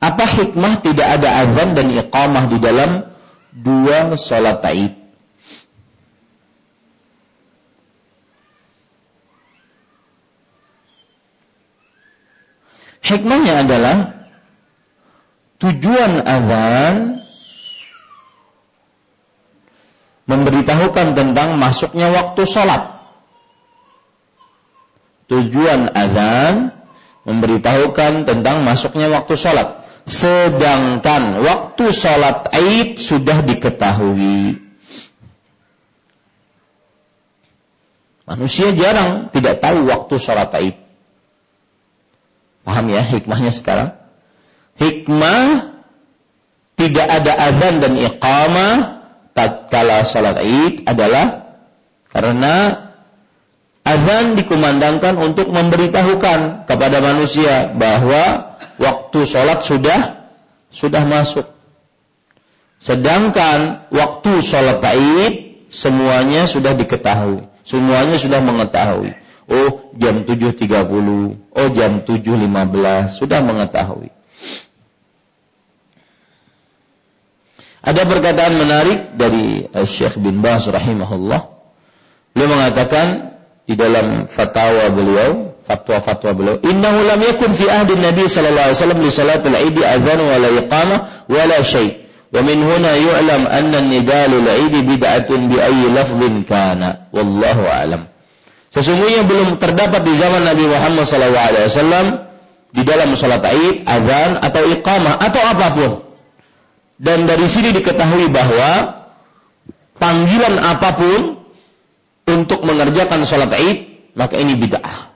apa hikmah tidak ada azan dan iqamah di dalam dua sholat taib? Hikmahnya adalah tujuan azan memberitahukan tentang masuknya waktu sholat. Tujuan azan memberitahukan tentang masuknya waktu sholat. Sedangkan waktu sholat Aid sudah diketahui. Manusia jarang tidak tahu waktu sholat Aid. Paham ya hikmahnya sekarang? Hikmah tidak ada adzan dan iqamah tatkala sholat Aid adalah karena azan dikumandangkan untuk memberitahukan kepada manusia bahwa waktu sholat sudah sudah masuk. Sedangkan waktu sholat taib semuanya sudah diketahui, semuanya sudah mengetahui. Oh jam 7.30, oh jam 7.15 sudah mengetahui. Ada perkataan menarik dari Syekh bin Bas rahimahullah. Beliau mengatakan di dalam fatwa beliau, fatwa-fatwa beliau. Innahu lam yakun fi ahdi Nabi sallallahu alaihi wasallam li salatil Eid adzan wa la iqamah wa la syai'. Wa min huna yu'lam anna an-nida' lil Eid bid'atun bi ayyi lafdhin kana. Wallahu a'lam. Sesungguhnya belum terdapat di zaman Nabi Muhammad wasallam di dalam salat Id azan atau iqamah atau apa pun. Dan dari sini diketahui bahwa panggilan apa pun untuk mengerjakan salat Id maka ini bid'ah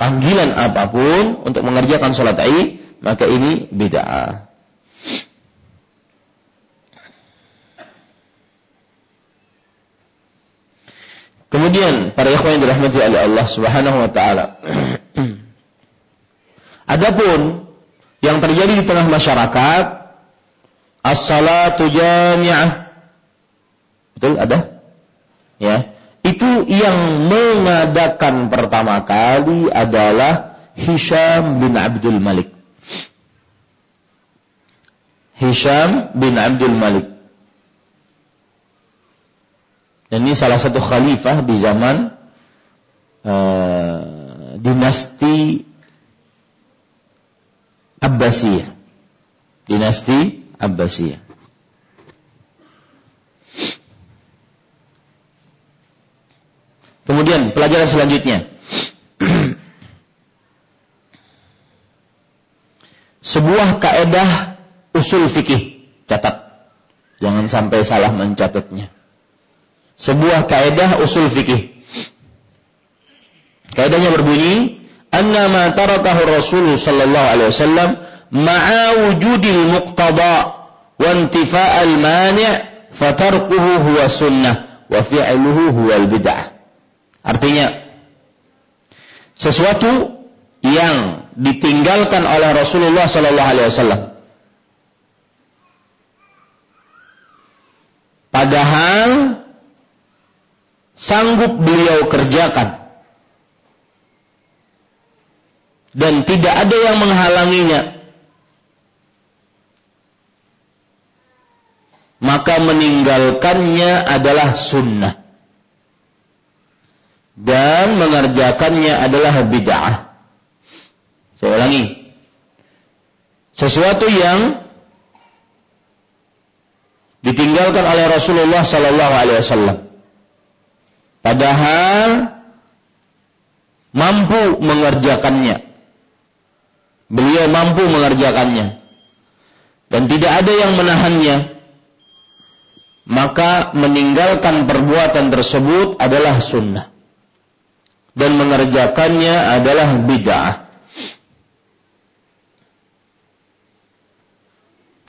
panggilan apa pun untuk mengerjakan sholat Id, maka ini bid'ah. Kemudian para ikhwan yang dirahmati oleh Allah Subhanahu wa taala. Adapun yang terjadi di tengah masyarakat as-salatu jami'ah. Betul ada? Ya. Itu yang mengadakan pertama kali adalah Hisham bin Abdul Malik. Hisham bin Abdul Malik. Dan ini salah satu khalifah di zaman uh, dinasti Abbasiyah. Dinasti Abbasiyah. Kemudian pelajaran selanjutnya. Sebuah kaedah usul fikih. Catat. Jangan sampai salah mencatatnya sebuah kaidah usul fikih. Kaidahnya berbunyi, "Anna ma tarakahu Rasul sallallahu alaihi wasallam ma'a wujudil muqtada wa intifa'al mani' fatarkuhu huwa sunnah wa fi'luhu huwa bid'ah." Artinya sesuatu yang ditinggalkan oleh Rasulullah sallallahu alaihi wasallam padahal sanggup beliau kerjakan. Dan tidak ada yang menghalanginya. Maka meninggalkannya adalah sunnah. Dan mengerjakannya adalah bid'ah. Saya ulangi. Sesuatu yang ditinggalkan oleh Rasulullah sallallahu alaihi wasallam Padahal mampu mengerjakannya. Beliau mampu mengerjakannya. Dan tidak ada yang menahannya. Maka meninggalkan perbuatan tersebut adalah sunnah. Dan mengerjakannya adalah bid'ah.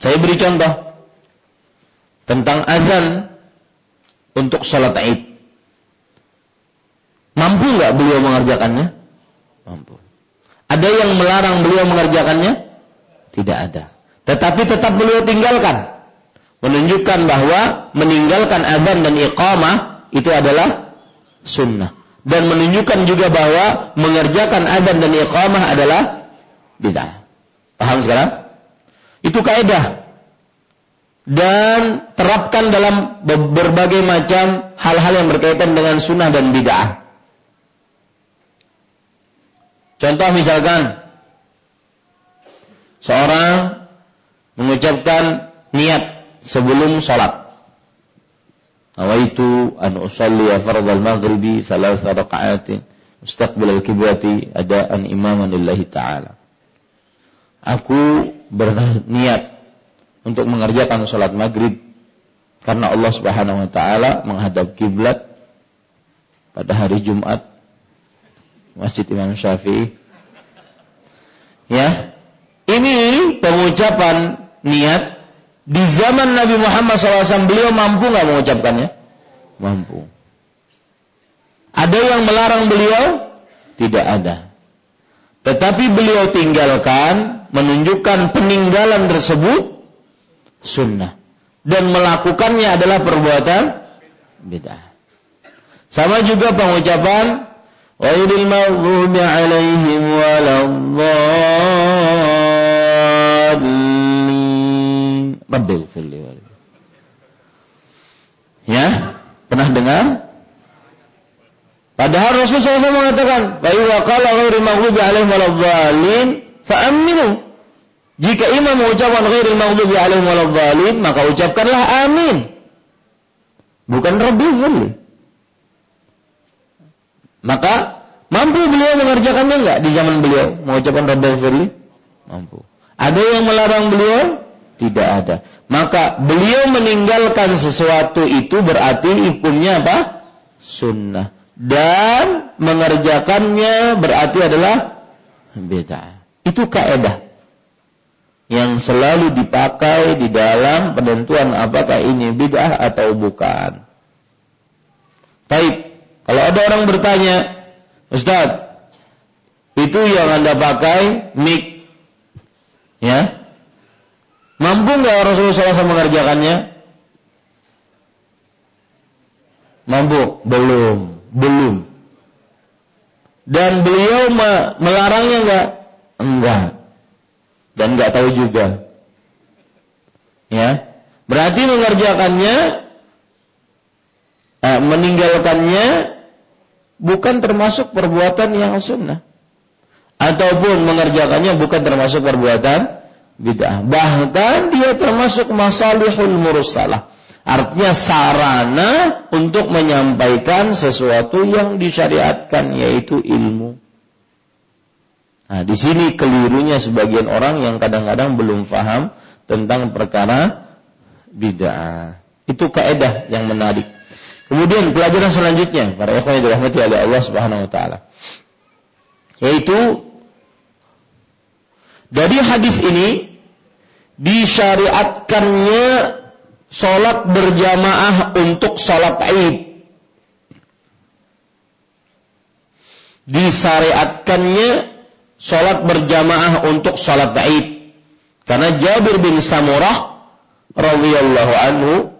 Saya beri contoh tentang azan untuk sholat id. Mampu nggak beliau mengerjakannya? Mampu. Ada yang melarang beliau mengerjakannya? Tidak ada. Tetapi tetap beliau tinggalkan. Menunjukkan bahwa meninggalkan azan dan iqamah itu adalah sunnah. Dan menunjukkan juga bahwa mengerjakan azan dan iqamah adalah bid'ah. Paham sekarang? Itu kaidah. Dan terapkan dalam berbagai macam hal-hal yang berkaitan dengan sunnah dan bid'ah. Contoh misalkan seorang mengucapkan niat sebelum salat. Nawaitu an usalli fardal maghribi thalatha raka'atin mustaqbil al-kiblati adaan imaman lillahi ta'ala. Aku berniat untuk mengerjakan salat maghrib karena Allah Subhanahu wa taala menghadap kiblat pada hari Jumat Masjid Imam Syafi'i. Ya. Ini pengucapan niat di zaman Nabi Muhammad SAW beliau mampu nggak mengucapkannya? Mampu. Ada yang melarang beliau? Tidak ada. Tetapi beliau tinggalkan menunjukkan peninggalan tersebut sunnah dan melakukannya adalah perbuatan beda. Sama juga pengucapan غير المغضوب عليهم ولا الضالين رب اغفر لي Ya, pernah dengar? Padahal Rasulullah SAW mengatakan, "Wa idza qala ghairil maghdubi alaihim waladdallin fa'aminu." Jika imam mengucapkan ghairil maghdubi alaihim waladdallin, maka ucapkanlah amin. Bukan rabbil maka mampu beliau mengerjakannya enggak di zaman beliau mengucapkan Rabbul Firli? Mampu. Ada yang melarang beliau? Tidak ada. Maka beliau meninggalkan sesuatu itu berarti hukumnya apa? Sunnah. Dan mengerjakannya berarti adalah beda. Itu kaidah yang selalu dipakai di dalam penentuan apakah ini bid'ah atau bukan. Baik, kalau ada orang bertanya, Ustaz, itu yang Anda pakai mic, ya? Mampu nggak Rasulullah SAW mengerjakannya? Mampu? Belum, belum. Dan beliau melarangnya enggak? Enggak. Dan enggak tahu juga. Ya. Berarti mengerjakannya eh, meninggalkannya bukan termasuk perbuatan yang sunnah. Ataupun mengerjakannya bukan termasuk perbuatan bid'ah. Bahkan dia termasuk masalihul mursalah. Artinya sarana untuk menyampaikan sesuatu yang disyariatkan yaitu ilmu. Nah, di sini kelirunya sebagian orang yang kadang-kadang belum paham tentang perkara bid'ah. Itu kaidah yang menarik. Kemudian pelajaran selanjutnya para ikhwan yang dirahmati oleh Allah Subhanahu wa taala. Yaitu dari hadis ini disyariatkannya sholat berjamaah untuk sholat Id. Disyariatkannya sholat berjamaah untuk sholat Id. Karena Jabir bin Samurah radhiyallahu anhu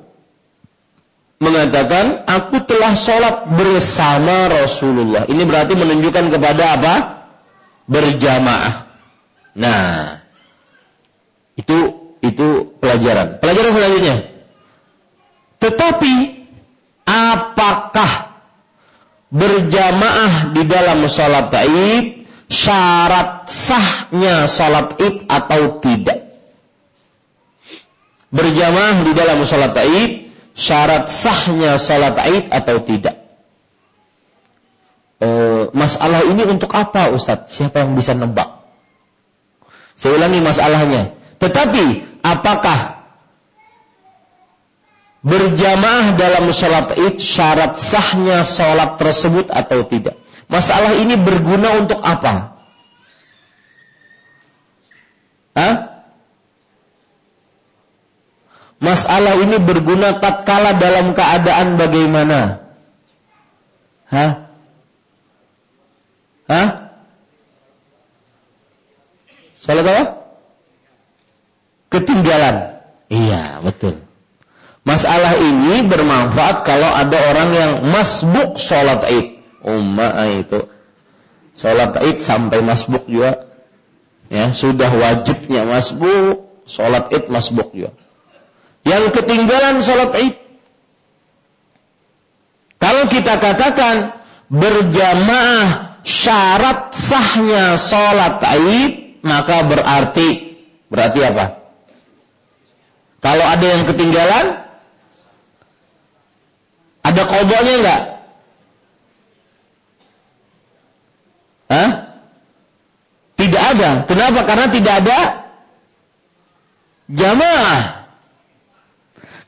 mengatakan, aku telah sholat bersama Rasulullah. Ini berarti menunjukkan kepada apa? Berjamaah. Nah, itu itu pelajaran. Pelajaran selanjutnya. Tetapi apakah berjamaah di dalam sholat Id syarat sahnya sholat Id atau tidak? Berjamaah di dalam sholat Id syarat sahnya sholat Id atau tidak? E, masalah ini untuk apa Ustadz? Siapa yang bisa nebak? Saya ulangi masalahnya. Tetapi apakah berjamaah dalam sholat id syarat sahnya sholat tersebut atau tidak? Masalah ini berguna untuk apa? Hah? Masalah ini berguna tatkala dalam keadaan bagaimana? Hah? Hah? Salat apa? Ketinggalan. Iya, betul. Masalah ini bermanfaat kalau ada orang yang masbuk sholat id. Umma itu. Sholat id sampai masbuk juga. Ya, sudah wajibnya masbuk. Sholat id masbuk juga. Yang ketinggalan sholat id. Kalau kita katakan berjamaah syarat sahnya sholat id maka berarti berarti apa? Kalau ada yang ketinggalan, ada kodoknya enggak? Hah? Tidak ada. Kenapa? Karena tidak ada jamaah.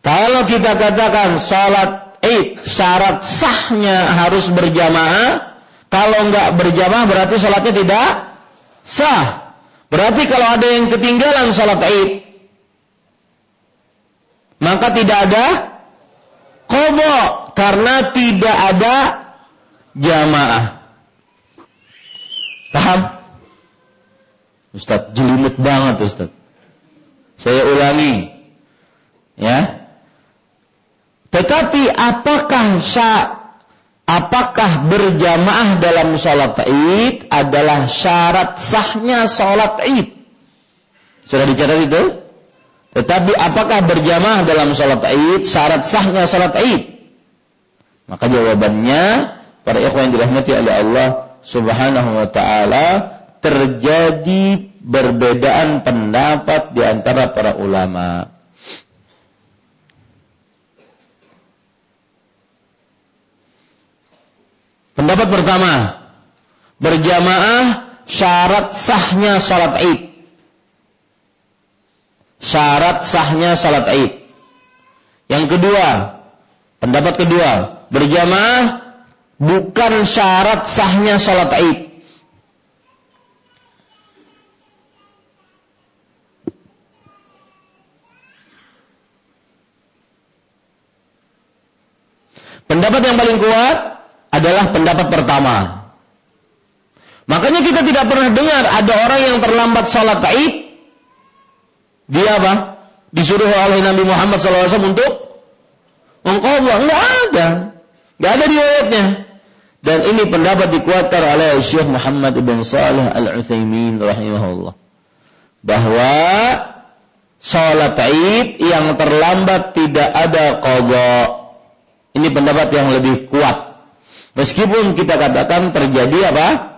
Kalau kita katakan sholat id syarat sahnya harus berjamaah, kalau enggak berjamaah berarti sholatnya tidak sah. Berarti kalau ada yang ketinggalan sholat id, maka tidak ada kobo karena tidak ada jamaah. Paham? Ustaz, jelimut banget Ustaz. Saya ulangi. Ya. Tetapi apakah syak Apakah berjamaah dalam sholat id adalah syarat sahnya sholat id? Sudah dicatat itu? Tetapi apakah berjamaah dalam sholat id syarat sahnya sholat id? Maka jawabannya para ikhwan yang dirahmati oleh Allah Subhanahu wa taala terjadi perbedaan pendapat di antara para ulama. Pendapat pertama, berjamaah syarat sahnya salat Id. Syarat sahnya salat Id. Yang kedua, pendapat kedua, berjamaah bukan syarat sahnya salat Id. Pendapat yang paling kuat adalah pendapat pertama. Makanya kita tidak pernah dengar ada orang yang terlambat sholat Id. Dia apa? Disuruh oleh Nabi Muhammad SAW untuk mengqadha. Enggak ada. Enggak ada riwayatnya. Dan ini pendapat dikuatkan oleh Syekh Muhammad ibn Salih al-Utsaimin rahimahullah. Bahwa sholat Id yang terlambat tidak ada qadha. Ini pendapat yang lebih kuat. Meskipun kita katakan terjadi apa?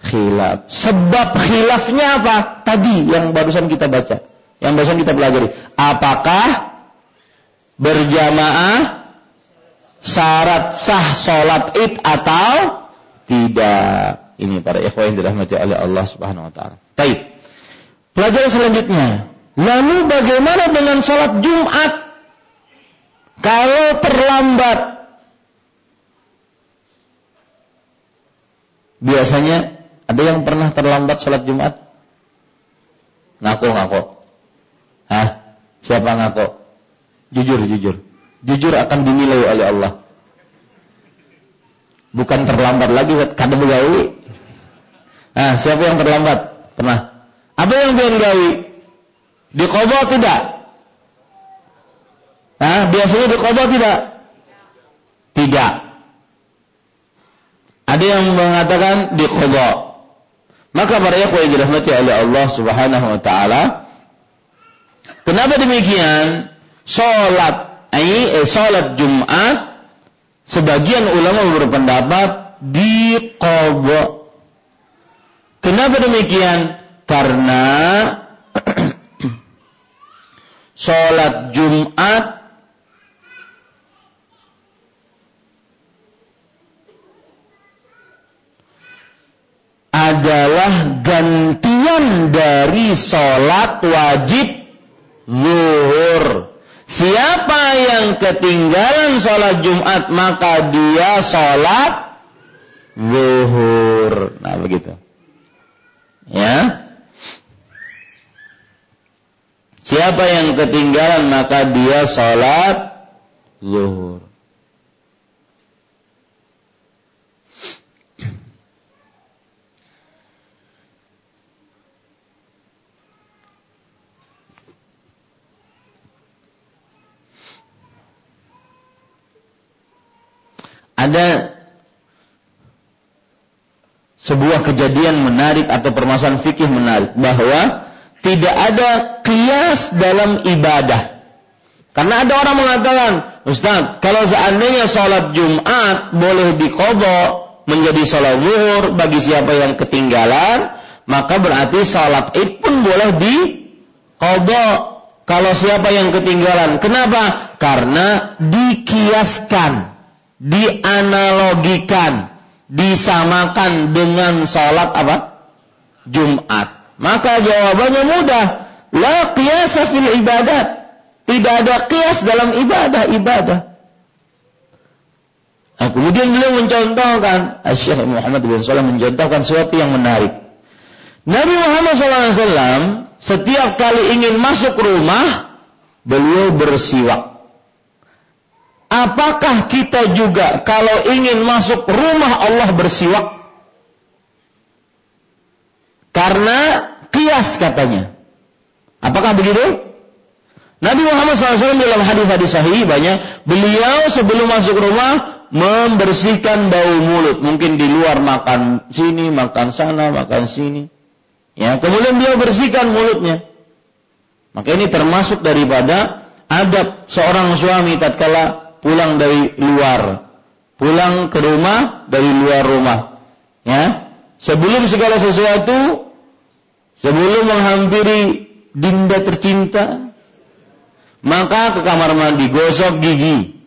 khilaf. Sebab khilafnya apa? Tadi yang barusan kita baca. Yang barusan kita pelajari. Apakah berjamaah syarat sah sholat id atau tidak? Ini para ikhwan yang dirahmati oleh Allah Subhanahu wa taala. Baik. Pelajaran selanjutnya. Lalu bagaimana dengan sholat Jumat? Kalau terlambat. Biasanya ada yang pernah terlambat sholat Jumat? Ngaku, ngaku. Hah? Siapa ngaku? Jujur, jujur. Jujur akan dinilai oleh Allah. Bukan terlambat lagi kadang gawi. Nah, siapa yang terlambat? Pernah. Apa yang bikin gawi? Di tidak? Nah, biasanya di tidak? Tidak. Ada yang mengatakan di maka para ikhwah yang dirahmati oleh Allah Subhanahu wa taala, kenapa demikian? Salat eh, salat Jumat sebagian ulama berpendapat di qadha. Kenapa demikian? Karena salat Jumat adalah gantian dari sholat wajib zuhur. Siapa yang ketinggalan sholat Jumat maka dia sholat zuhur. Nah begitu. Ya. Siapa yang ketinggalan maka dia sholat zuhur. Ada sebuah kejadian menarik atau permasalahan fikih menarik bahwa tidak ada kias dalam ibadah. Karena ada orang mengatakan, Ustaz, kalau seandainya sholat Jumat boleh dikodok menjadi sholat zuhur bagi siapa yang ketinggalan, maka berarti sholat id pun boleh dikodok kalau siapa yang ketinggalan. Kenapa? Karena dikiaskan dianalogikan, disamakan dengan sholat apa? Jumat. Maka jawabannya mudah. La qiyasa fil ibadat. Tidak ada qiyas dalam ibadah-ibadah. Nah, kemudian beliau mencontohkan, Syekh Muhammad bin Salam mencontohkan sesuatu yang menarik. Nabi Muhammad SAW setiap kali ingin masuk rumah, beliau bersiwak. Apakah kita juga kalau ingin masuk rumah Allah bersiwak? Karena kias katanya. Apakah begitu? Nabi Muhammad SAW dalam hadis-hadis sahih banyak beliau sebelum masuk rumah membersihkan bau mulut. Mungkin di luar makan sini, makan sana, makan sini. Ya, kemudian beliau bersihkan mulutnya. Maka ini termasuk daripada adab seorang suami tatkala pulang dari luar, pulang ke rumah dari luar rumah. Ya, sebelum segala sesuatu, sebelum menghampiri dinda tercinta, maka ke kamar mandi, gosok gigi,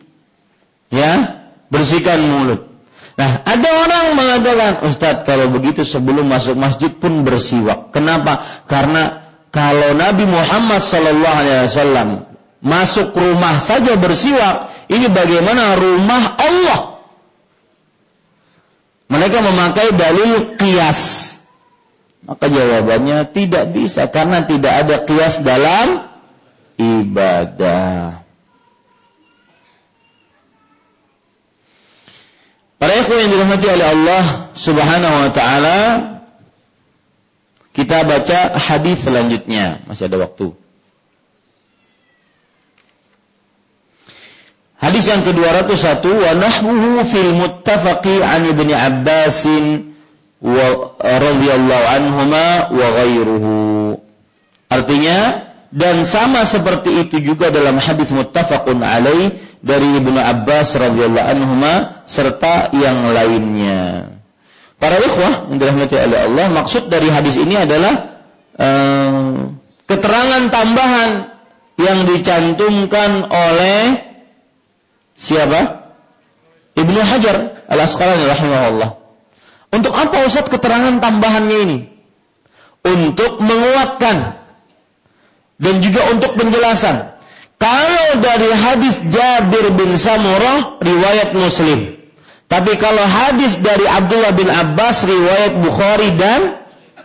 ya, bersihkan mulut. Nah, ada orang mengatakan, Ustadz, kalau begitu sebelum masuk masjid pun bersiwak. Kenapa? Karena kalau Nabi Muhammad Wasallam masuk rumah saja bersiwak, ini bagaimana rumah Allah. Mereka memakai dalil kias. Maka jawabannya tidak bisa karena tidak ada kias dalam ibadah. Para ikhwan yang dirahmati oleh Allah Subhanahu wa taala, kita baca hadis selanjutnya, masih ada waktu. Hadis yang ke-201 wa nahwuhu fil muttafaqi an Ibnu Abbas wa radhiyallahu anhuma wa ghairuhu. Artinya dan sama seperti itu juga dalam hadis muttafaqun alaih dari Ibnu Abbas radhiyallahu anhuma serta yang lainnya. Para ikhwah yang dirahmati oleh Allah, maksud dari hadis ini adalah uh, keterangan tambahan yang dicantumkan oleh siapa? Ibnu Hajar Al-Asqalani rahimahullah. Untuk apa Ustaz keterangan tambahannya ini? Untuk menguatkan dan juga untuk penjelasan. Kalau dari hadis Jabir bin Samurah riwayat Muslim. Tapi kalau hadis dari Abdullah bin Abbas riwayat Bukhari dan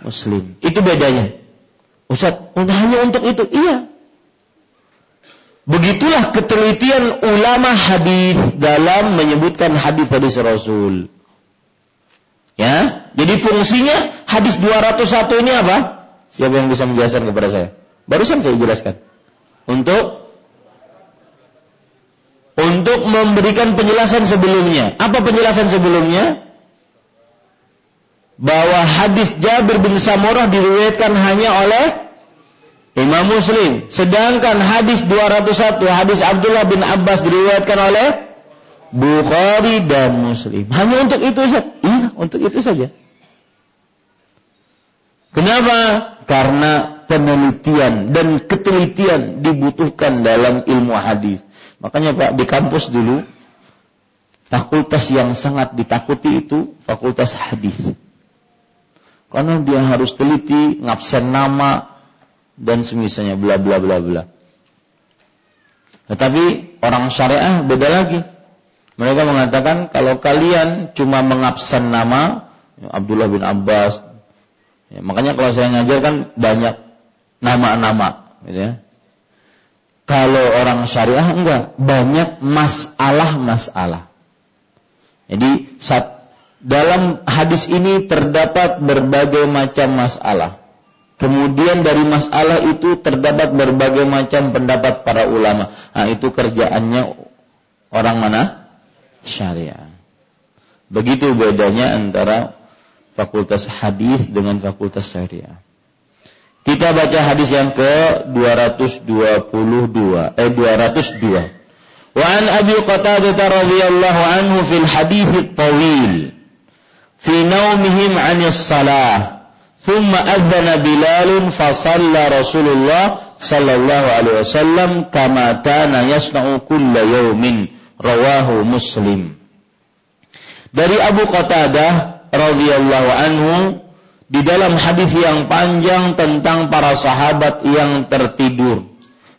Muslim. Itu bedanya. Ustaz, hanya untuk itu? Iya. Begitulah ketelitian ulama hadis dalam menyebutkan hadis-hadis Rasul. Ya, jadi fungsinya hadis 201 ini apa? Siapa yang bisa menjelaskan kepada saya? Barusan saya jelaskan. Untuk untuk memberikan penjelasan sebelumnya. Apa penjelasan sebelumnya? Bahwa hadis Jabir bin Samurah diriwayatkan hanya oleh Imam Muslim. Sedangkan hadis 201, hadis Abdullah bin Abbas diriwayatkan oleh Bukhari dan Muslim. Hanya untuk itu saja. Iya, untuk itu saja. Kenapa? Karena penelitian dan ketelitian dibutuhkan dalam ilmu hadis. Makanya Pak di kampus dulu fakultas yang sangat ditakuti itu fakultas hadis. Karena dia harus teliti, ngabsen nama dan semisalnya bla bla bla bla. Tetapi orang syariah beda lagi. Mereka mengatakan kalau kalian cuma mengabsen nama Abdullah bin Abbas, ya, makanya kalau saya ngajar kan banyak nama-nama, gitu ya. Kalau orang syariah enggak, banyak masalah-masalah. Jadi saat dalam hadis ini terdapat berbagai macam masalah. Kemudian dari masalah itu terdapat berbagai macam pendapat para ulama. Nah, itu kerjaannya orang mana? Syariah. Begitu bedanya antara fakultas hadis dengan fakultas syariah. Kita baca hadis yang ke 222 eh 202. Wa an Abi Qatadah radhiyallahu anhu fil hadis at-tawil fi nawmihim 'an as-salah ثم أذن بلال فصلى رسول الله صلى الله عليه وسلم كما كان يصنع كل يوم رواه مسلم Dari Abu Qatadah radhiyallahu anhu di dalam hadis yang panjang tentang para sahabat yang tertidur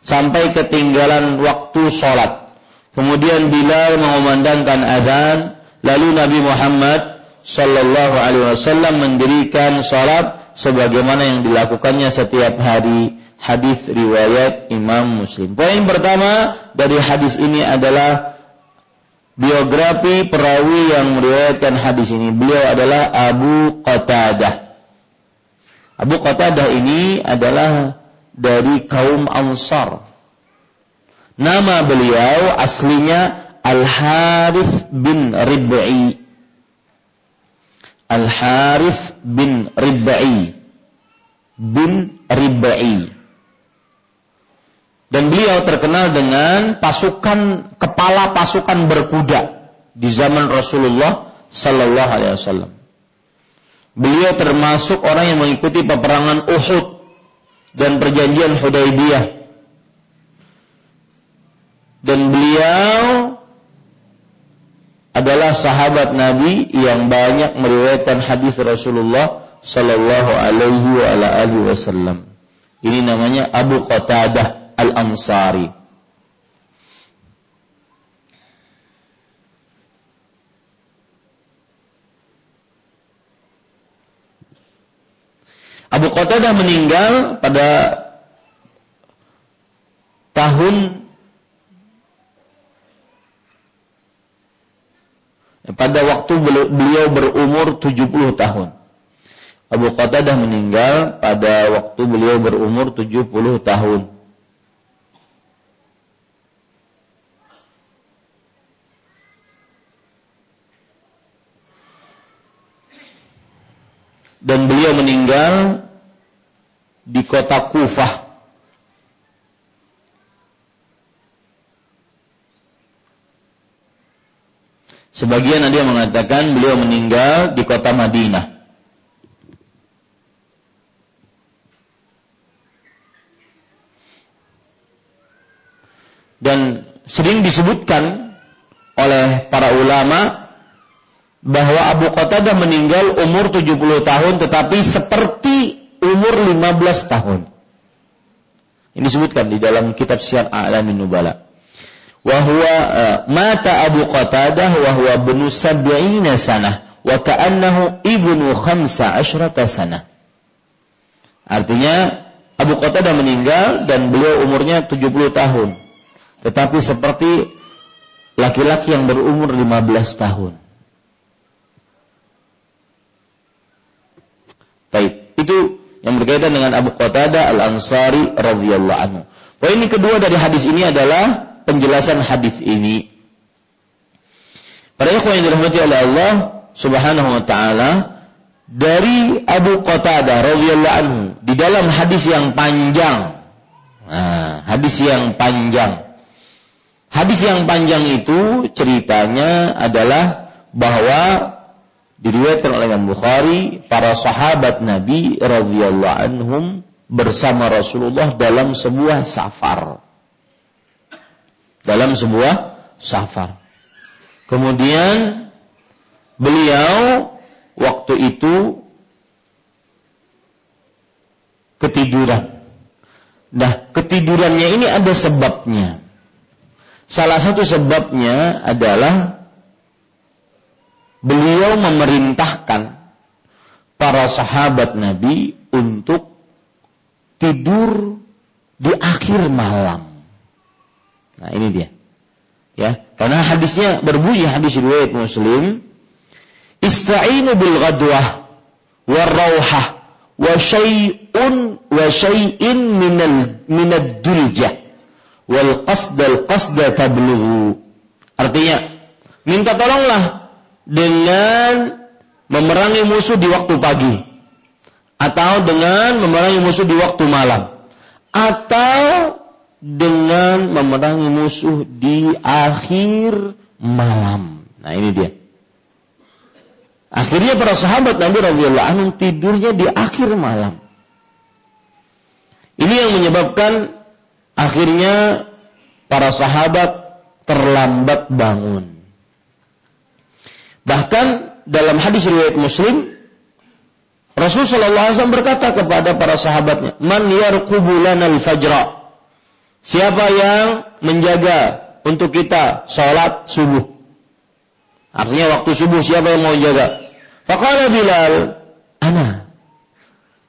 sampai ketinggalan waktu sholat. Kemudian Bilal mengumandangkan azan lalu Nabi Muhammad Sallallahu Alaihi Wasallam mendirikan sholat sebagaimana yang dilakukannya setiap hari. Hadis riwayat Imam Muslim. Poin pertama dari hadis ini adalah biografi perawi yang meriwayatkan hadis ini. Beliau adalah Abu Qatadah. Abu Qatadah ini adalah dari kaum Ansar. Nama beliau aslinya Al-Harith bin Rib'i. Al-Harith bin Rib'i. Bin Rib'i. Dan beliau terkenal dengan pasukan kepala pasukan berkuda di zaman Rasulullah sallallahu alaihi wasallam. Beliau termasuk orang yang mengikuti peperangan Uhud dan perjanjian Hudaybiyah. Dan beliau adalah sahabat Nabi yang banyak meriwayatkan hadis Rasulullah sallallahu alaihi wa alihi wasallam. Ini namanya Abu Qatadah Al-Ansari. Abu Qatadah meninggal pada tahun pada waktu beliau berumur 70 tahun. Abu Qatadah meninggal pada waktu beliau berumur 70 tahun. Dan beliau meninggal di kota Kufah. Sebagian ada yang mengatakan beliau meninggal di kota Madinah. dan sering disebutkan oleh para ulama bahwa Abu Qatadah meninggal umur 70 tahun tetapi seperti umur 15 tahun. Ini disebutkan di dalam kitab Syiar A'lamin Nubala. Abu Qatadah wa huwa ibnu sab'ina sanah wa ka'annahu ibnu khamsa asyrata sanah. Artinya Abu Qatadah meninggal dan beliau umurnya 70 tahun. Tetapi seperti laki-laki yang berumur 15 tahun. Baik, itu yang berkaitan dengan Abu Qatadah Al-Ansari radhiyallahu anhu. Poin kedua dari hadis ini adalah penjelasan hadis ini. Para ikhwan yang dirahmati oleh Allah Subhanahu wa taala, dari Abu Qatadah radhiyallahu anhu di dalam hadis yang panjang. Nah, hadis yang panjang Hadis yang panjang itu ceritanya adalah bahwa diriwayatkan oleh Imam Bukhari para sahabat Nabi radhiyallahu anhum bersama Rasulullah dalam sebuah safar. Dalam sebuah safar. Kemudian beliau waktu itu ketiduran. Nah, ketidurannya ini ada sebabnya. Salah satu sebabnya adalah beliau memerintahkan para sahabat Nabi untuk tidur di akhir malam. Nah, ini dia. Ya, karena hadisnya berbunyi hadis riwayat Muslim, "Ista'inu bil ghadwah war rauhah wa syai'un wa syai'in minal minad duljah." wal qasdal qasda tablughu. Artinya, minta tolonglah dengan memerangi musuh di waktu pagi atau dengan memerangi musuh di waktu malam atau dengan memerangi musuh di akhir malam. Nah, ini dia. Akhirnya para sahabat Nabi radhiyallahu anhu tidurnya di akhir malam. Ini yang menyebabkan Akhirnya para sahabat terlambat bangun. Bahkan dalam hadis riwayat Muslim, Rasul Shallallahu Alaihi Wasallam berkata kepada para sahabatnya, "Man yarqubulana al-fajra?" Siapa yang menjaga untuk kita sholat subuh? Artinya waktu subuh siapa yang mau jaga? Faqala Bilal, "Ana."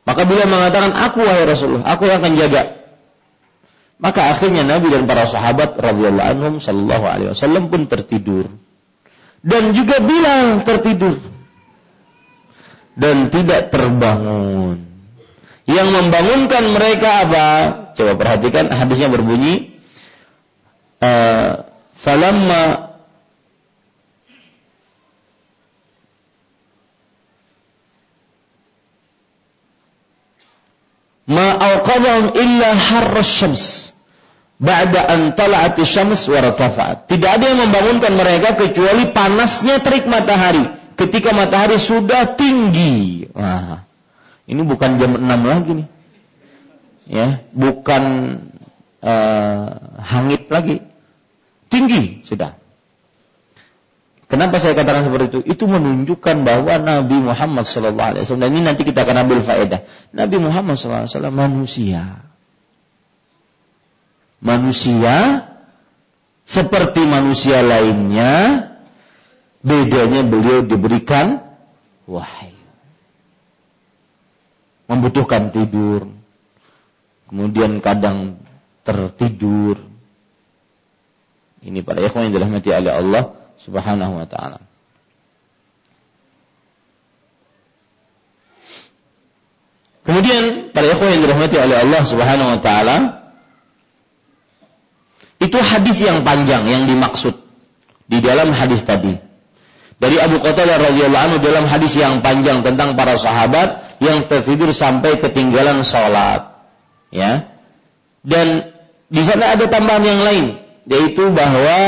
Maka Bilal mengatakan, "Aku wahai Rasulullah, aku yang akan jaga." Maka akhirnya Nabi dan para sahabat radhiyallahu anhum sallallahu alaihi wasallam pun tertidur. Dan juga Bilal tertidur. Dan tidak terbangun. Yang membangunkan mereka apa? Coba perhatikan hadisnya berbunyi uh, falamma ma auqadhum illa harra syams ba'da an tala'ati syams wa Tidak ada yang membangunkan mereka kecuali panasnya terik matahari ketika matahari sudah tinggi. Wah, ini bukan jam 6 lagi nih. Ya, bukan uh, hangit lagi. Tinggi sudah. Kenapa saya katakan seperti itu? Itu menunjukkan bahwa Nabi Muhammad SAW dan ini nanti kita akan ambil faedah. Nabi Muhammad SAW manusia manusia seperti manusia lainnya, bedanya beliau diberikan wahyu. Membutuhkan tidur, kemudian kadang tertidur. Ini para ikhwan yang dirahmati oleh Allah Subhanahu wa taala. Kemudian para ikhwan yang dirahmati oleh Allah Subhanahu wa taala itu hadis yang panjang yang dimaksud di dalam hadis tadi. Dari Abu Qatadah radhiyallahu anhu dalam hadis yang panjang tentang para sahabat yang tertidur sampai ketinggalan sholat. Ya. Dan di sana ada tambahan yang lain, yaitu bahwa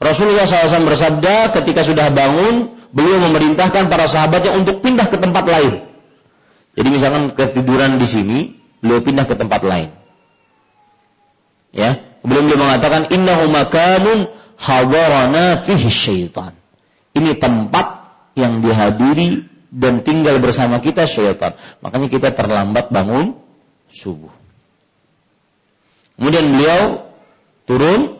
Rasulullah SAW bersabda ketika sudah bangun, beliau memerintahkan para sahabatnya untuk pindah ke tempat lain. Jadi misalkan ketiduran di sini, beliau pindah ke tempat lain. Ya, belum beliau mengatakan innahu makanun hadarana fihi syaitan. Ini tempat yang dihadiri dan tinggal bersama kita syaitan. Makanya kita terlambat bangun subuh. Kemudian beliau turun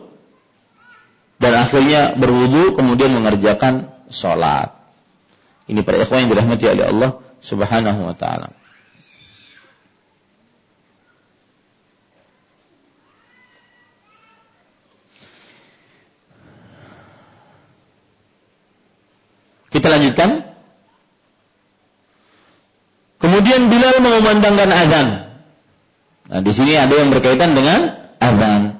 dan akhirnya berwudu kemudian mengerjakan sholat. Ini para ikhwan yang dirahmati oleh Allah Subhanahu wa taala. Kita lanjutkan. Kemudian Bilal mengumandangkan azan. Nah, di sini ada yang berkaitan dengan azan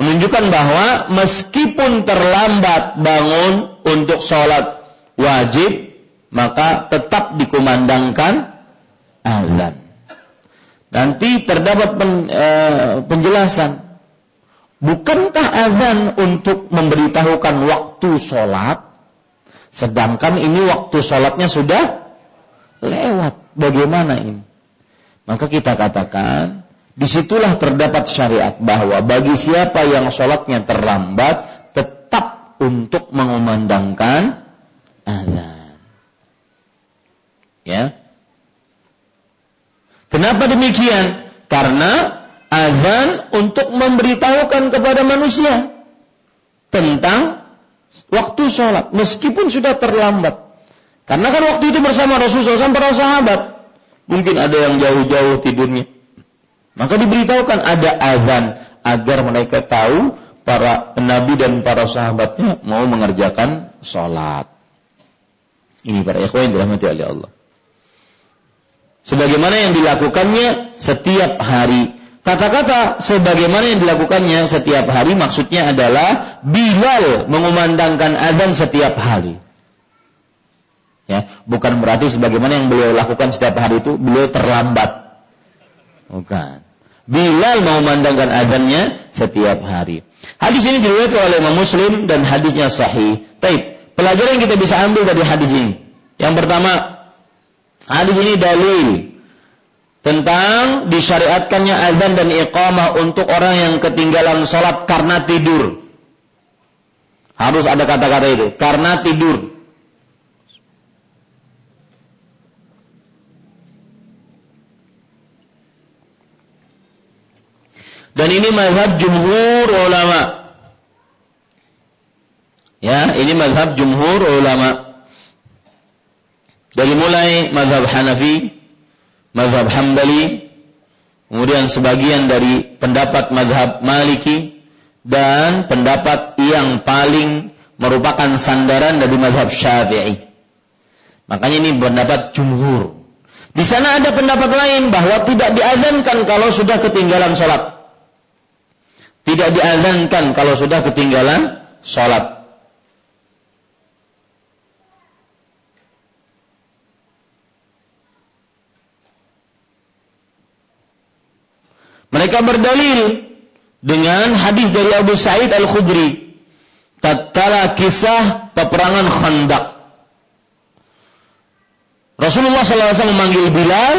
menunjukkan bahwa meskipun terlambat bangun untuk sholat wajib, maka tetap dikumandangkan azan. Nanti terdapat pen, e, penjelasan. Bukankah azan untuk memberitahukan waktu sholat? Sedangkan ini waktu sholatnya sudah lewat. Bagaimana ini? Maka kita katakan Di situlah terdapat syariat bahwa bagi siapa yang sholatnya terlambat tetap untuk mengumandangkan azan. Ya. Kenapa demikian? Karena azan untuk memberitahukan kepada manusia tentang waktu sholat meskipun sudah terlambat. Karena kan waktu itu bersama Rasulullah SAW para sahabat. Mungkin ada yang jauh-jauh tidurnya maka diberitahukan ada azan agar mereka tahu para nabi dan para sahabatnya mau mengerjakan sholat. Ini para ikhwan yang dirahmati oleh Allah. Sebagaimana yang dilakukannya setiap hari. Kata-kata sebagaimana yang dilakukannya setiap hari maksudnya adalah Bilal mengumandangkan azan setiap hari. Ya, bukan berarti sebagaimana yang beliau lakukan setiap hari itu beliau terlambat. Bukan. Bilal mengumandangkan azannya setiap hari. Hadis ini diriwayatkan oleh Imam Muslim dan hadisnya sahih. Taib. Pelajaran yang kita bisa ambil dari hadis ini. Yang pertama, hadis ini dalil tentang disyariatkannya azan dan iqamah untuk orang yang ketinggalan sholat karena tidur. Harus ada kata-kata itu, karena tidur. Dan ini mazhab jumhur ulama. Ya, ini mazhab jumhur ulama. Dari mulai mazhab Hanafi, mazhab Hambali, kemudian sebagian dari pendapat mazhab Maliki, dan pendapat yang paling merupakan sandaran dari mazhab Syafi'i. Makanya ini pendapat jumhur. Di sana ada pendapat lain bahwa tidak diazankan kalau sudah ketinggalan sholat. Tidak diazankan kalau sudah ketinggalan sholat. Mereka berdalil dengan hadis dari Abu Sa'id Al-Khudri tatkala kisah peperangan Khandaq. Rasulullah SAW memanggil Bilal,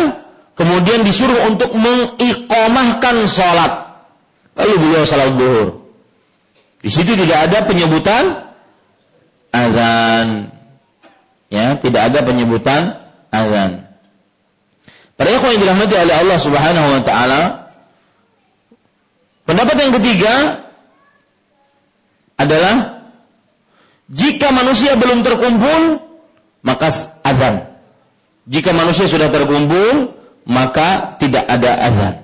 kemudian disuruh untuk mengikomahkan sholat. Lalu beliau salat zuhur. Di situ tidak ada penyebutan azan. Ya, tidak ada penyebutan azan. Para ikhwan yang dirahmati oleh Allah Subhanahu wa taala, pendapat yang ketiga adalah jika manusia belum terkumpul, maka azan. Jika manusia sudah terkumpul, maka tidak ada azan.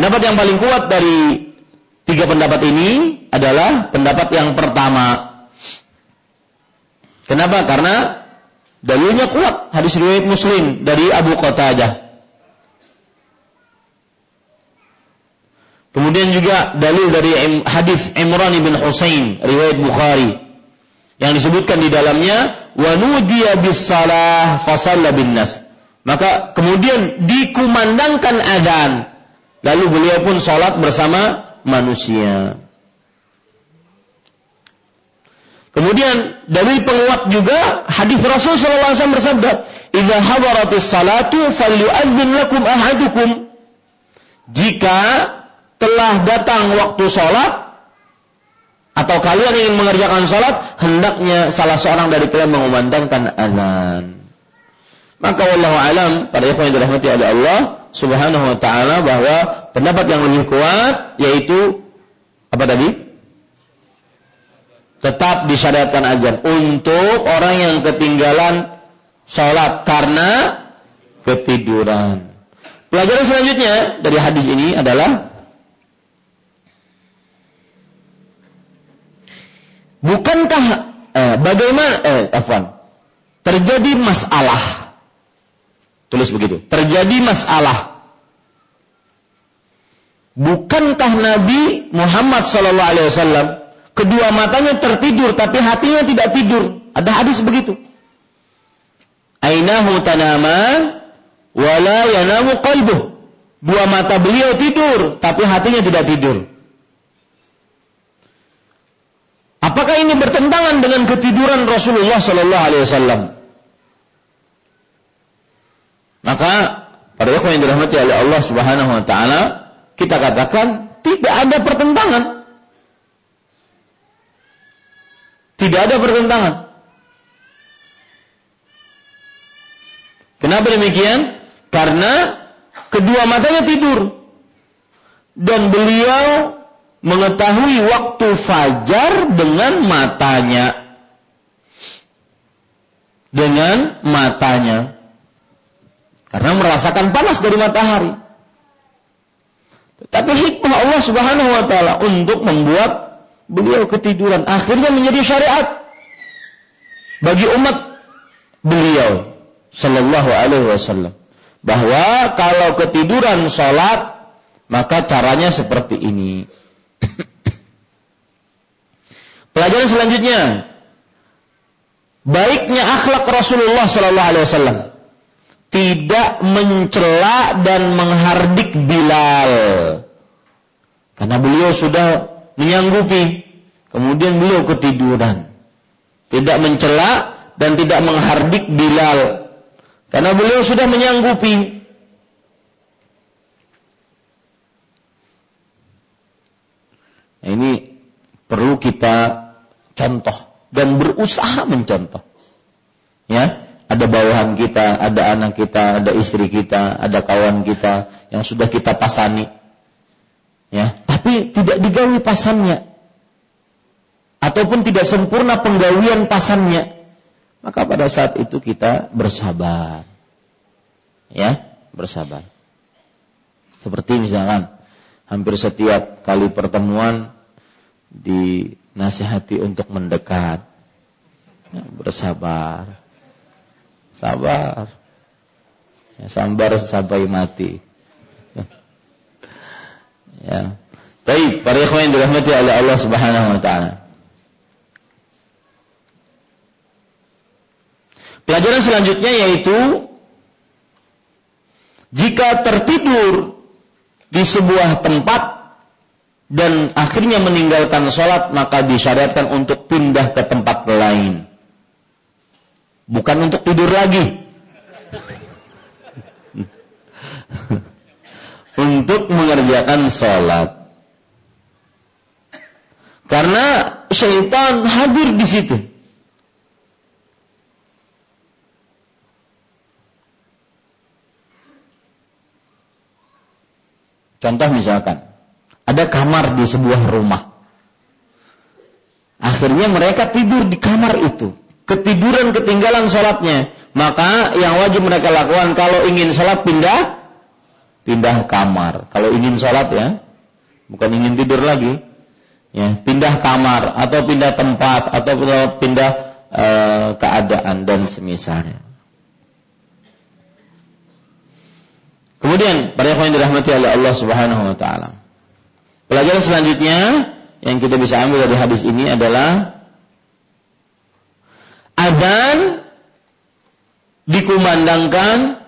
Pendapat yang paling kuat dari tiga pendapat ini adalah pendapat yang pertama. Kenapa? Karena Dalilnya kuat hadis riwayat Muslim dari Abu Qatadah. Kemudian juga dalil dari hadis Imran bin Husain riwayat Bukhari yang disebutkan di dalamnya wa nudiya bis salah fasalla bin nas. Maka kemudian dikumandangkan adzan lalu beliau pun salat bersama manusia. Kemudian dalil penguat juga hadis Rasul sallallahu alaihi wasallam bersabda, "Idza hadaratis salatu falyu'adzin lakum ahadukum." Jika telah datang waktu sholat atau kalian ingin mengerjakan sholat, hendaknya salah seorang dari kalian mengumandangkan azan. Maka wallahu alam pada yang dirahmati oleh Allah Subhanahu wa taala bahwa pendapat yang lebih kuat yaitu apa tadi? Tetap disyariatkan azan untuk orang yang ketinggalan sholat karena ketiduran. Pelajaran selanjutnya dari hadis ini adalah Bukankah eh, bagaimana eh afwan. Terjadi masalah. Tulis begitu. Terjadi masalah. Bukankah Nabi Muhammad sallallahu alaihi wasallam kedua matanya tertidur tapi hatinya tidak tidur? Ada hadis begitu. Ainahu tanaman wala yanamu qalbuh. Dua mata beliau tidur tapi hatinya tidak tidur. Apakah ini bertentangan dengan ketiduran Rasulullah Sallallahu Alaihi Wasallam? Maka pada ikhwan yang dirahmati oleh Allah Subhanahu Wa Taala kita katakan tidak ada pertentangan. Tidak ada pertentangan. Kenapa demikian? Karena kedua matanya tidur dan beliau mengetahui waktu fajar dengan matanya. Dengan matanya. Karena merasakan panas dari matahari. Tapi hikmah Allah Subhanahu wa taala untuk membuat beliau ketiduran akhirnya menjadi syariat bagi umat beliau sallallahu alaihi wasallam bahwa kalau ketiduran salat maka caranya seperti ini. Pelajaran selanjutnya, baiknya akhlak Rasulullah Sallallahu Alaihi Wasallam tidak mencela dan menghardik Bilal. Karena beliau sudah menyanggupi. Kemudian beliau ketiduran. Tidak mencela dan tidak menghardik Bilal. Karena beliau sudah menyanggupi. Nah, ini perlu kita contoh dan berusaha mencontoh. Ya, ada bawahan kita, ada anak kita, ada istri kita, ada kawan kita yang sudah kita pasani. Ya, tapi tidak digawi pasannya. Ataupun tidak sempurna penggawian pasannya. Maka pada saat itu kita bersabar. Ya, bersabar. Seperti misalkan hampir setiap kali pertemuan dinasihati untuk mendekat. Ya, bersabar. Sabar. Ya, sabar sampai mati. Ya. Baik, para ikhwan yang dirahmati oleh Allah Subhanahu wa taala. Pelajaran selanjutnya yaitu jika tertidur di sebuah tempat dan akhirnya meninggalkan sholat maka disyariatkan untuk pindah ke tempat lain bukan untuk tidur lagi untuk mengerjakan sholat karena syaitan hadir di situ Contoh misalkan, ada kamar di sebuah rumah. Akhirnya mereka tidur di kamar itu. Ketiduran ketinggalan sholatnya. Maka yang wajib mereka lakukan kalau ingin sholat pindah, pindah kamar. Kalau ingin sholat ya, bukan ingin tidur lagi. Ya, pindah kamar atau pindah tempat atau pindah uh, keadaan dan semisalnya. Kemudian para yang dirahmati oleh Allah Subhanahu wa taala. Pelajaran selanjutnya yang kita bisa ambil dari hadis ini adalah adzan dikumandangkan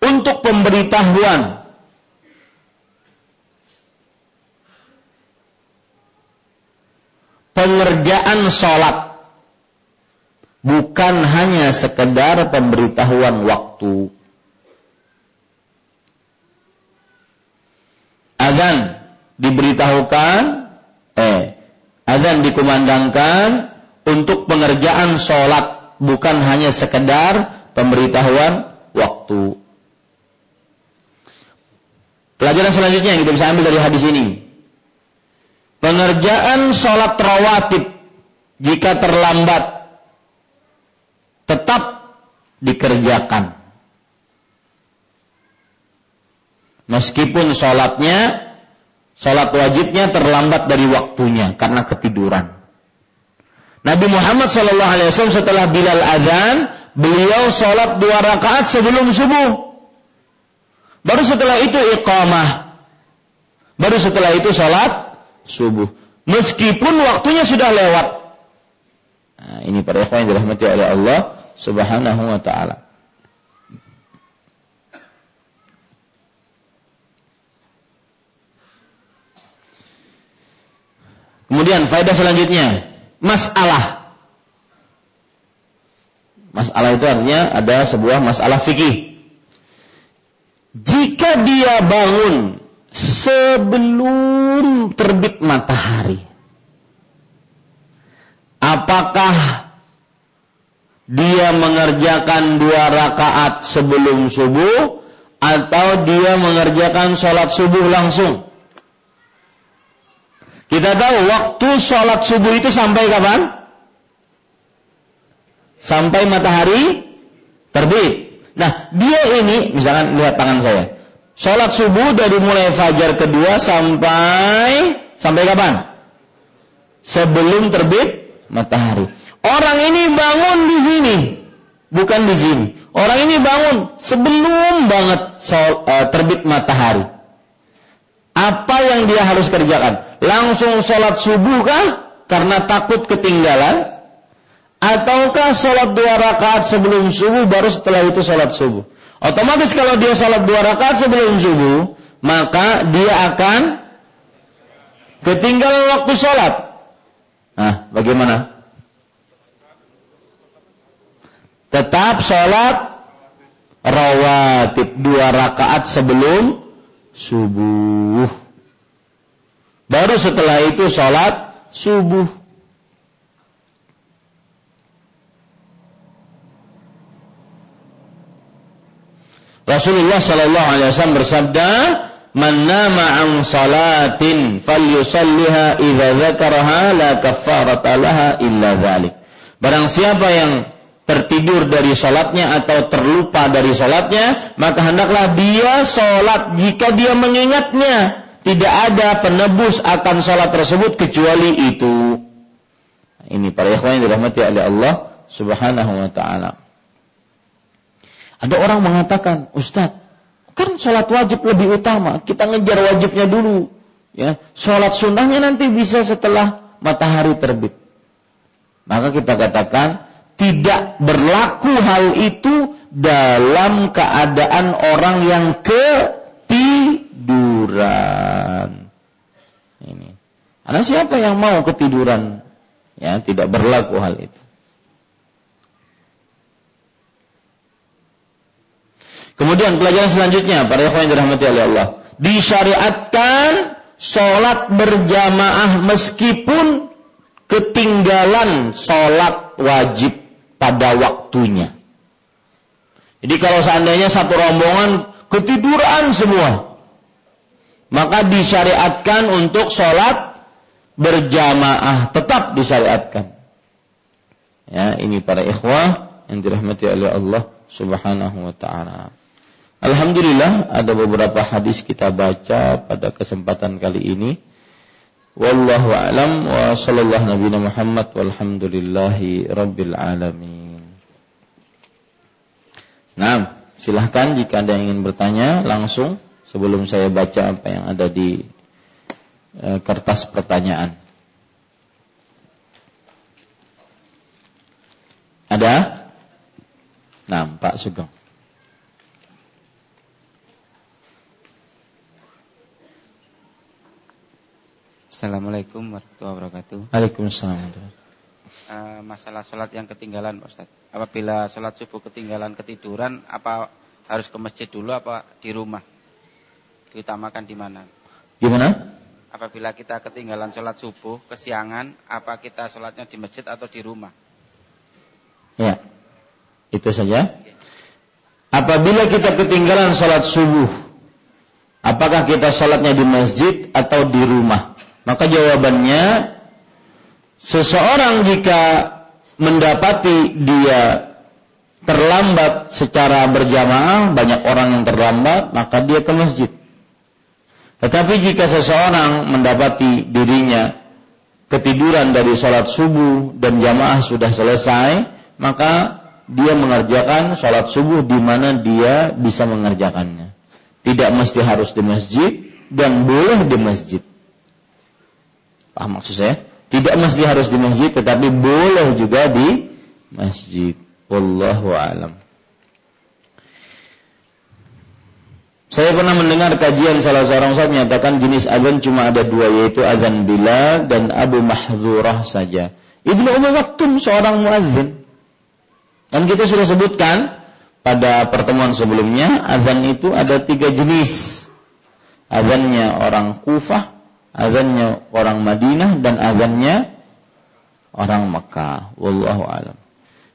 untuk pemberitahuan. Pengerjaan sholat bukan hanya sekedar pemberitahuan waktu. Azan diberitahukan eh azan dikumandangkan untuk pengerjaan sholat bukan hanya sekedar pemberitahuan waktu. Pelajaran selanjutnya yang kita bisa ambil dari hadis ini. Pengerjaan sholat rawatib jika terlambat tetap dikerjakan. Meskipun sholatnya, sholat wajibnya terlambat dari waktunya karena ketiduran. Nabi Muhammad Shallallahu Alaihi Wasallam setelah Bilal adzan, beliau sholat dua rakaat sebelum subuh. Baru setelah itu iqamah. Baru setelah itu sholat subuh. Meskipun waktunya sudah lewat. Nah, ini para ikhwan yang dirahmati oleh Allah Subhanahu wa taala. Kemudian faedah selanjutnya, masalah. Masalah itu artinya ada sebuah masalah fikih. Jika dia bangun sebelum terbit matahari, apakah dia mengerjakan dua rakaat sebelum subuh atau dia mengerjakan sholat subuh langsung? Kita tahu waktu sholat subuh itu sampai kapan? Sampai matahari terbit. Nah, dia ini, misalkan lihat tangan saya. Sholat subuh dari mulai fajar kedua sampai sampai kapan? Sebelum terbit matahari. Orang ini bangun di sini, bukan di sini. Orang ini bangun sebelum banget uh, terbit matahari. Apa yang dia harus kerjakan? Langsung sholat subuh kah? Karena takut ketinggalan? Ataukah sholat dua rakaat sebelum subuh baru setelah itu sholat subuh? Otomatis kalau dia sholat dua rakaat sebelum subuh maka dia akan ketinggalan waktu sholat. Nah bagaimana? Tetap sholat rawatib dua rakaat sebelum subuh Baru setelah itu sholat subuh. Rasulullah Shallallahu Alaihi Wasallam bersabda, "Man nama an salatin falyusalliha idza dzakaraha la kaffarata laha illa dzalik." Barang siapa yang tertidur dari sholatnya atau terlupa dari sholatnya, maka hendaklah dia sholat jika dia mengingatnya tidak ada penebus akan sholat tersebut kecuali itu. Ini para ikhwan yang dirahmati oleh Allah Subhanahu wa taala. Ada orang mengatakan, "Ustaz, kan sholat wajib lebih utama. Kita ngejar wajibnya dulu. Ya, sholat sunnahnya nanti bisa setelah matahari terbit." Maka kita katakan tidak berlaku hal itu dalam keadaan orang yang ketiduran ketiduran. Ini. Karena siapa yang mau ketiduran? Ya, tidak berlaku hal itu. Kemudian pelajaran selanjutnya, para ikhwan yang dirahmati oleh Allah, disyariatkan sholat berjamaah meskipun ketinggalan sholat wajib pada waktunya. Jadi kalau seandainya satu rombongan ketiduran semua, maka disyariatkan untuk sholat berjamaah tetap disyariatkan. Ya, ini para ikhwah yang dirahmati oleh Allah Subhanahu wa taala. Alhamdulillah ada beberapa hadis kita baca pada kesempatan kali ini Wallahu a'lam wa sallallahu nabiyana Muhammad walhamdulillahi rabbil alamin. Nah, silahkan jika Anda ingin bertanya langsung sebelum saya baca apa yang ada di e, kertas pertanyaan. Ada? Nah, Pak Sugeng. Assalamualaikum warahmatullahi wabarakatuh. Waalaikumsalam. Uh, masalah sholat yang ketinggalan, Pak Ustaz. Apabila sholat subuh ketinggalan ketiduran, apa harus ke masjid dulu apa di rumah? Diutamakan di mana? Gimana? Apabila kita ketinggalan sholat subuh kesiangan, apa kita sholatnya di masjid atau di rumah? Ya, itu saja. Apabila kita ketinggalan sholat subuh, apakah kita sholatnya di masjid atau di rumah? Maka jawabannya seseorang jika mendapati dia terlambat secara berjamaah, banyak orang yang terlambat, maka dia ke masjid. Tetapi jika seseorang mendapati dirinya ketiduran dari sholat subuh dan jamaah sudah selesai, maka dia mengerjakan sholat subuh di mana dia bisa mengerjakannya. Tidak mesti harus di masjid dan boleh di masjid. Paham maksud saya? Tidak mesti harus di masjid tetapi boleh juga di masjid. Wallahu alam. Saya pernah mendengar kajian salah seorang ustaz menyatakan jenis azan cuma ada dua yaitu azan Bilal dan Abu Mahzurah saja. Ibnu Umar Maktum seorang muadzin. Dan kita sudah sebutkan pada pertemuan sebelumnya azan itu ada tiga jenis. Azannya orang Kufah, azannya orang Madinah dan azannya orang Mekah. Wallahu alam.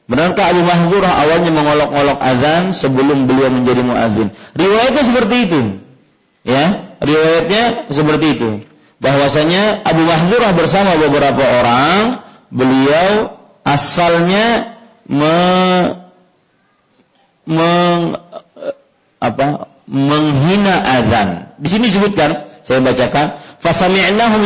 Benarkah Abu Mahzurah awalnya mengolok-olok azan sebelum beliau menjadi muadzin? Riwayatnya seperti itu. Ya, riwayatnya seperti itu. Bahwasanya Abu Mahzurah bersama beberapa orang, beliau asalnya me, meng, apa, menghina azan. Di sini disebutkan, saya bacakan, Fasami'nahum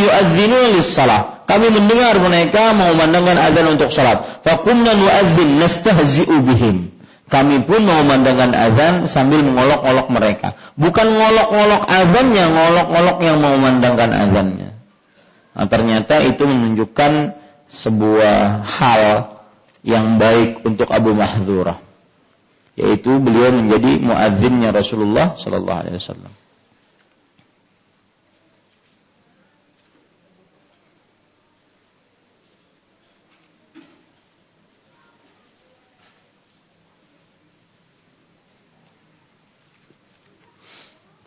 lis-salah. Kami mendengar mereka mengumandangkan azan untuk salat. Faqumna nu'adzin nastahzi'u bihim. Kami pun mengumandangkan azan sambil mengolok-olok mereka. Bukan ngolok-ngolok azannya, ngolok-ngolok yang mengumandangkan azannya. Nah, ternyata itu menunjukkan sebuah hal yang baik untuk Abu Mahdzurah. Yaitu beliau menjadi muadzinnya Rasulullah sallallahu alaihi wasallam.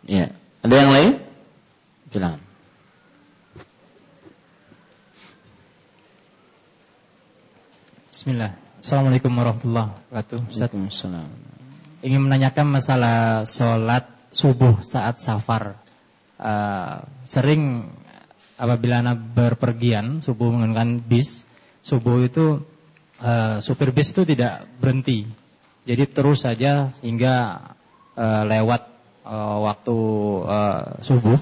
Ya. Ada yang lain? Silakan. Bismillah. Assalamualaikum warahmatullahi wabarakatuh. Waalaikumsalam. Ingin menanyakan masalah sholat subuh saat safar. Uh, sering apabila anak berpergian subuh menggunakan bis, subuh itu uh, supir bis itu tidak berhenti. Jadi terus saja hingga uh, lewat uh, waktu uh, subuh.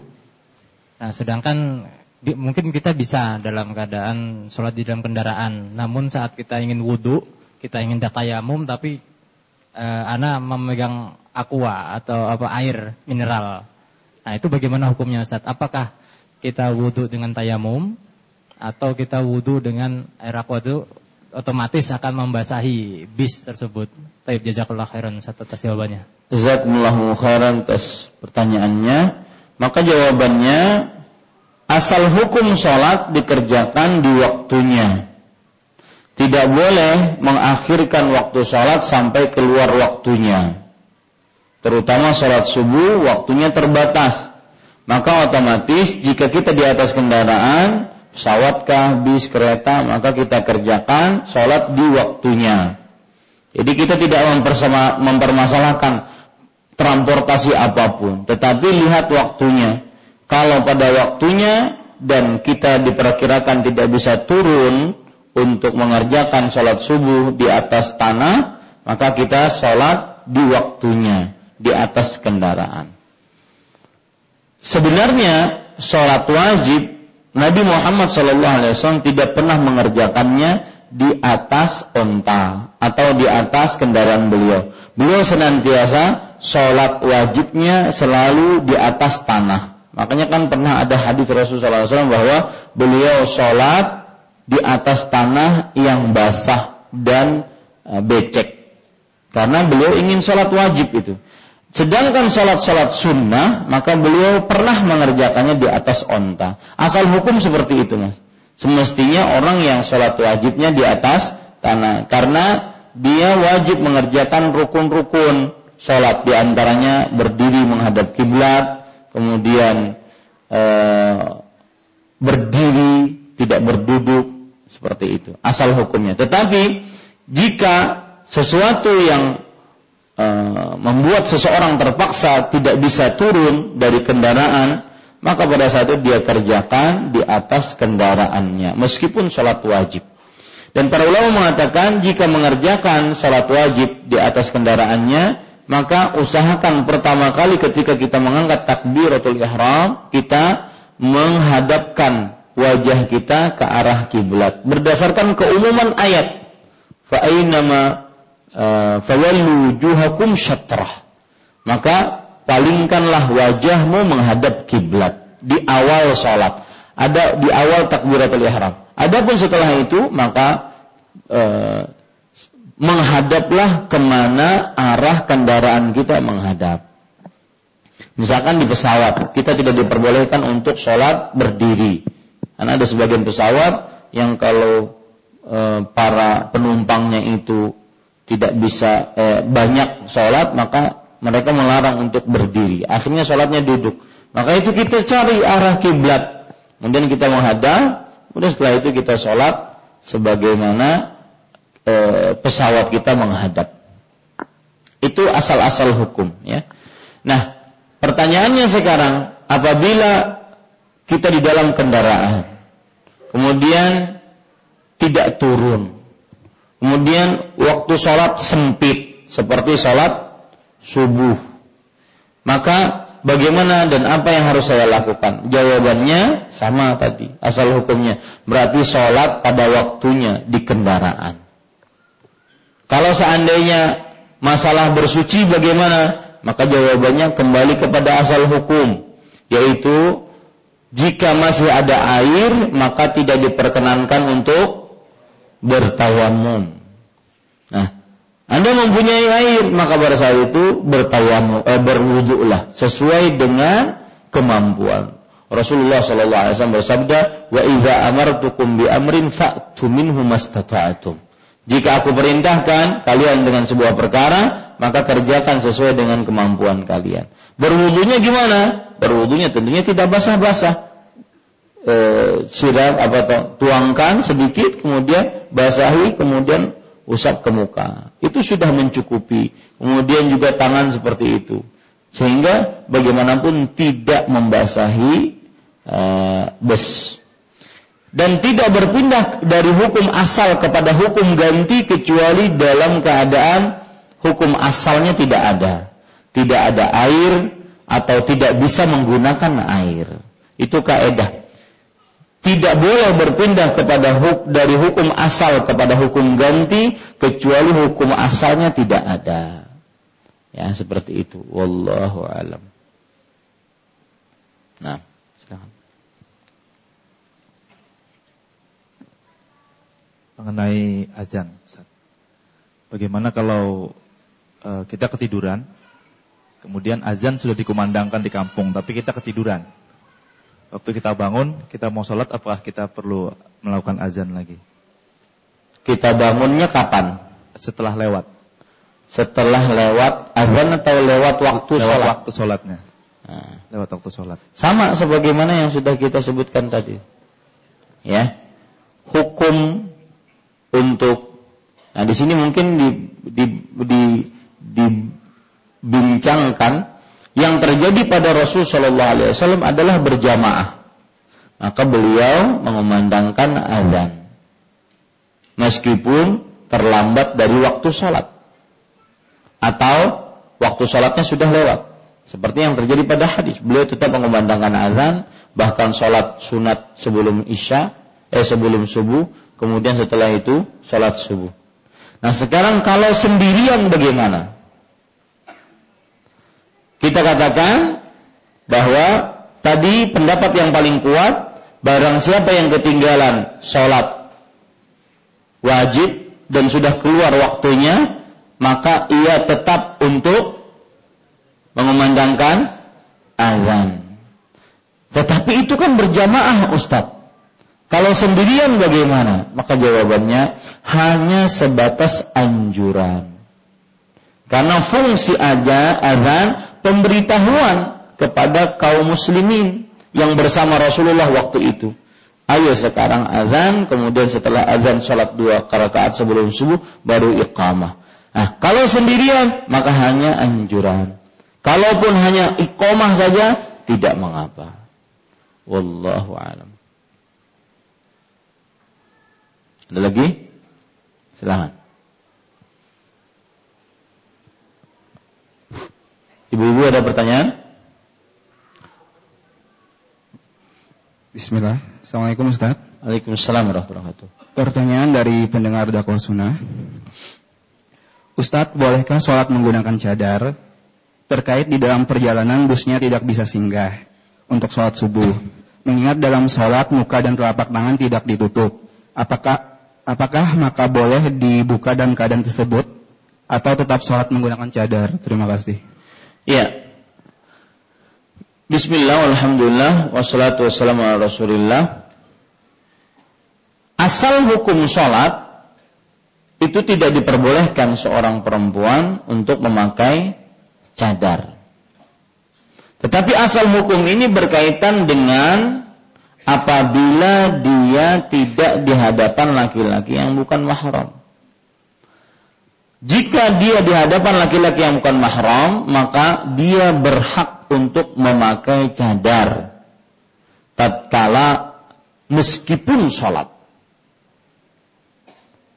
Nah, sedangkan di, mungkin kita bisa dalam keadaan sholat di dalam kendaraan. Namun saat kita ingin wudhu, kita ingin datayamum, tapi uh, ana memegang aqua atau apa air mineral. Nah, itu bagaimana hukumnya Ustaz? Apakah kita wudhu dengan tayamum atau kita wudhu dengan air aqua itu otomatis akan membasahi bis tersebut. Taib jazakallah khairan atas jawabannya. Jazakumullahu khairan atas pertanyaannya. Maka jawabannya asal hukum sholat dikerjakan di waktunya. Tidak boleh mengakhirkan waktu sholat sampai keluar waktunya. Terutama sholat subuh waktunya terbatas. Maka otomatis jika kita di atas kendaraan pesawat bis, kereta, maka kita kerjakan sholat di waktunya. Jadi kita tidak mempermasalahkan transportasi apa pun, tetapi lihat waktunya. Kalau pada waktunya dan kita diperkirakan tidak bisa turun untuk mengerjakan sholat subuh di atas tanah, maka kita sholat di waktunya, di atas kendaraan. Sebenarnya sholat wajib Nabi Muhammad SAW tidak pernah mengerjakannya di atas onta atau di atas kendaraan beliau. Beliau senantiasa sholat wajibnya selalu di atas tanah. Makanya kan pernah ada hadis Rasulullah SAW bahwa beliau sholat di atas tanah yang basah dan e, becek. Karena beliau ingin sholat wajib itu. Sedangkan sholat-sholat sunnah, maka beliau pernah mengerjakannya di atas onta. Asal hukum seperti itu, mas. Semestinya orang yang sholat wajibnya di atas tanah. Karena dia wajib mengerjakan rukun-rukun sholat. Di antaranya berdiri menghadap kiblat, kemudian e, berdiri, tidak berduduk, seperti itu. Asal hukumnya. Tetapi, jika sesuatu yang Eh, membuat seseorang terpaksa tidak bisa turun dari kendaraan, maka pada saat itu dia kerjakan di atas kendaraannya, meskipun sholat wajib. Dan para ulama mengatakan jika mengerjakan sholat wajib di atas kendaraannya, maka usahakan pertama kali ketika kita mengangkat takbiratul ihram, kita menghadapkan wajah kita ke arah kiblat berdasarkan keumuman ayat. Fa'ainama Eh, fawallu wujuhakum syatrah. Maka palingkanlah wajahmu menghadap kiblat di awal sholat. Ada di awal takbiratul ihram. Adapun setelah itu maka e, menghadaplah ke mana arah kendaraan kita menghadap. Misalkan di pesawat, kita tidak diperbolehkan untuk sholat berdiri. Karena ada sebagian pesawat yang kalau e, para penumpangnya itu tidak bisa eh, banyak sholat maka mereka melarang untuk berdiri. Akhirnya sholatnya duduk. Maka itu kita cari arah kiblat. Kemudian kita menghadap. Kemudian setelah itu kita sholat sebagaimana eh, pesawat kita menghadap. Itu asal-asal hukum. Ya. Nah, pertanyaannya sekarang, apabila kita di dalam kendaraan, kemudian tidak turun, Kemudian waktu sholat sempit seperti sholat subuh. Maka bagaimana dan apa yang harus saya lakukan? Jawabannya sama tadi, asal hukumnya. Berarti sholat pada waktunya di kendaraan. Kalau seandainya masalah bersuci bagaimana? Maka jawabannya kembali kepada asal hukum, yaitu jika masih ada air maka tidak diperkenankan untuk bertayamum. Nah, Anda mempunyai air, maka pada saat itu bertayamum, eh, berwuduklah sesuai dengan kemampuan. Rasulullah wasallam bersabda, "Wa idza amartukum bi amrin fa'tu minhu mastata'tum." Jika aku perintahkan kalian dengan sebuah perkara, maka kerjakan sesuai dengan kemampuan kalian. Berwudunya gimana? Berwudunya tentunya tidak basah-basah e, siram apa toh, tuangkan sedikit kemudian basahi kemudian usap ke muka. Itu sudah mencukupi. Kemudian juga tangan seperti itu. Sehingga bagaimanapun tidak membasahi e, bes. Dan tidak berpindah dari hukum asal kepada hukum ganti kecuali dalam keadaan hukum asalnya tidak ada. Tidak ada air atau tidak bisa menggunakan air. Itu kaedah tidak boleh berpindah kepada huk, dari hukum asal kepada hukum ganti kecuali hukum asalnya tidak ada. Ya, seperti itu. Wallahu alam. Nah, silakan. Mengenai azan, Bagaimana kalau uh, kita ketiduran, kemudian azan sudah dikumandangkan di kampung, tapi kita ketiduran waktu kita bangun, kita mau sholat, apakah kita perlu melakukan azan lagi? Kita bangunnya kapan? Setelah lewat. Setelah lewat azan atau lewat waktu lewat sholat? waktu sholatnya. Nah. Lewat waktu sholat. Sama sebagaimana yang sudah kita sebutkan tadi. Ya, hukum untuk, nah di sini mungkin di, di, di, dibincangkan yang terjadi pada Rasul Shallallahu Alaihi Wasallam adalah berjamaah. Maka beliau mengumandangkan azan, meskipun terlambat dari waktu sholat, atau waktu sholatnya sudah lewat. Seperti yang terjadi pada hadis, beliau tetap mengumandangkan azan bahkan sholat sunat sebelum isya, eh sebelum subuh, kemudian setelah itu sholat subuh. Nah sekarang kalau sendirian bagaimana? Kita katakan bahwa tadi pendapat yang paling kuat, barang siapa yang ketinggalan sholat wajib dan sudah keluar waktunya, maka ia tetap untuk mengumandangkan azan. Tetapi itu kan berjamaah Ustadz. Kalau sendirian bagaimana? Maka jawabannya hanya sebatas anjuran. Karena fungsi aja azan pemberitahuan kepada kaum muslimin yang bersama Rasulullah waktu itu. Ayo sekarang azan, kemudian setelah azan sholat dua rakaat sebelum subuh, baru iqamah. Nah, kalau sendirian, maka hanya anjuran. Kalaupun hanya iqamah saja, tidak mengapa. Wallahu alam. Ada lagi? Silahkan. Ibu-ibu ada pertanyaan? Bismillah. Assalamualaikum Ustaz. Waalaikumsalam warahmatullahi wabarakatuh. Pertanyaan dari pendengar dakwah sunnah. Ustadz, bolehkah sholat menggunakan cadar terkait di dalam perjalanan busnya tidak bisa singgah untuk sholat subuh? Mengingat dalam sholat muka dan telapak tangan tidak ditutup. Apakah apakah maka boleh dibuka dalam keadaan tersebut atau tetap sholat menggunakan cadar? Terima kasih. Iya, Bismillah, Alhamdulillah, wassalatu wassalamu ala rasulillah. Asal hukum sholat itu tidak diperbolehkan seorang perempuan untuk memakai cadar. Tetapi asal hukum ini berkaitan dengan apabila dia tidak di hadapan laki-laki yang bukan mahram. Jika dia di hadapan laki-laki yang bukan mahram, maka dia berhak untuk memakai cadar tatkala meskipun sholat.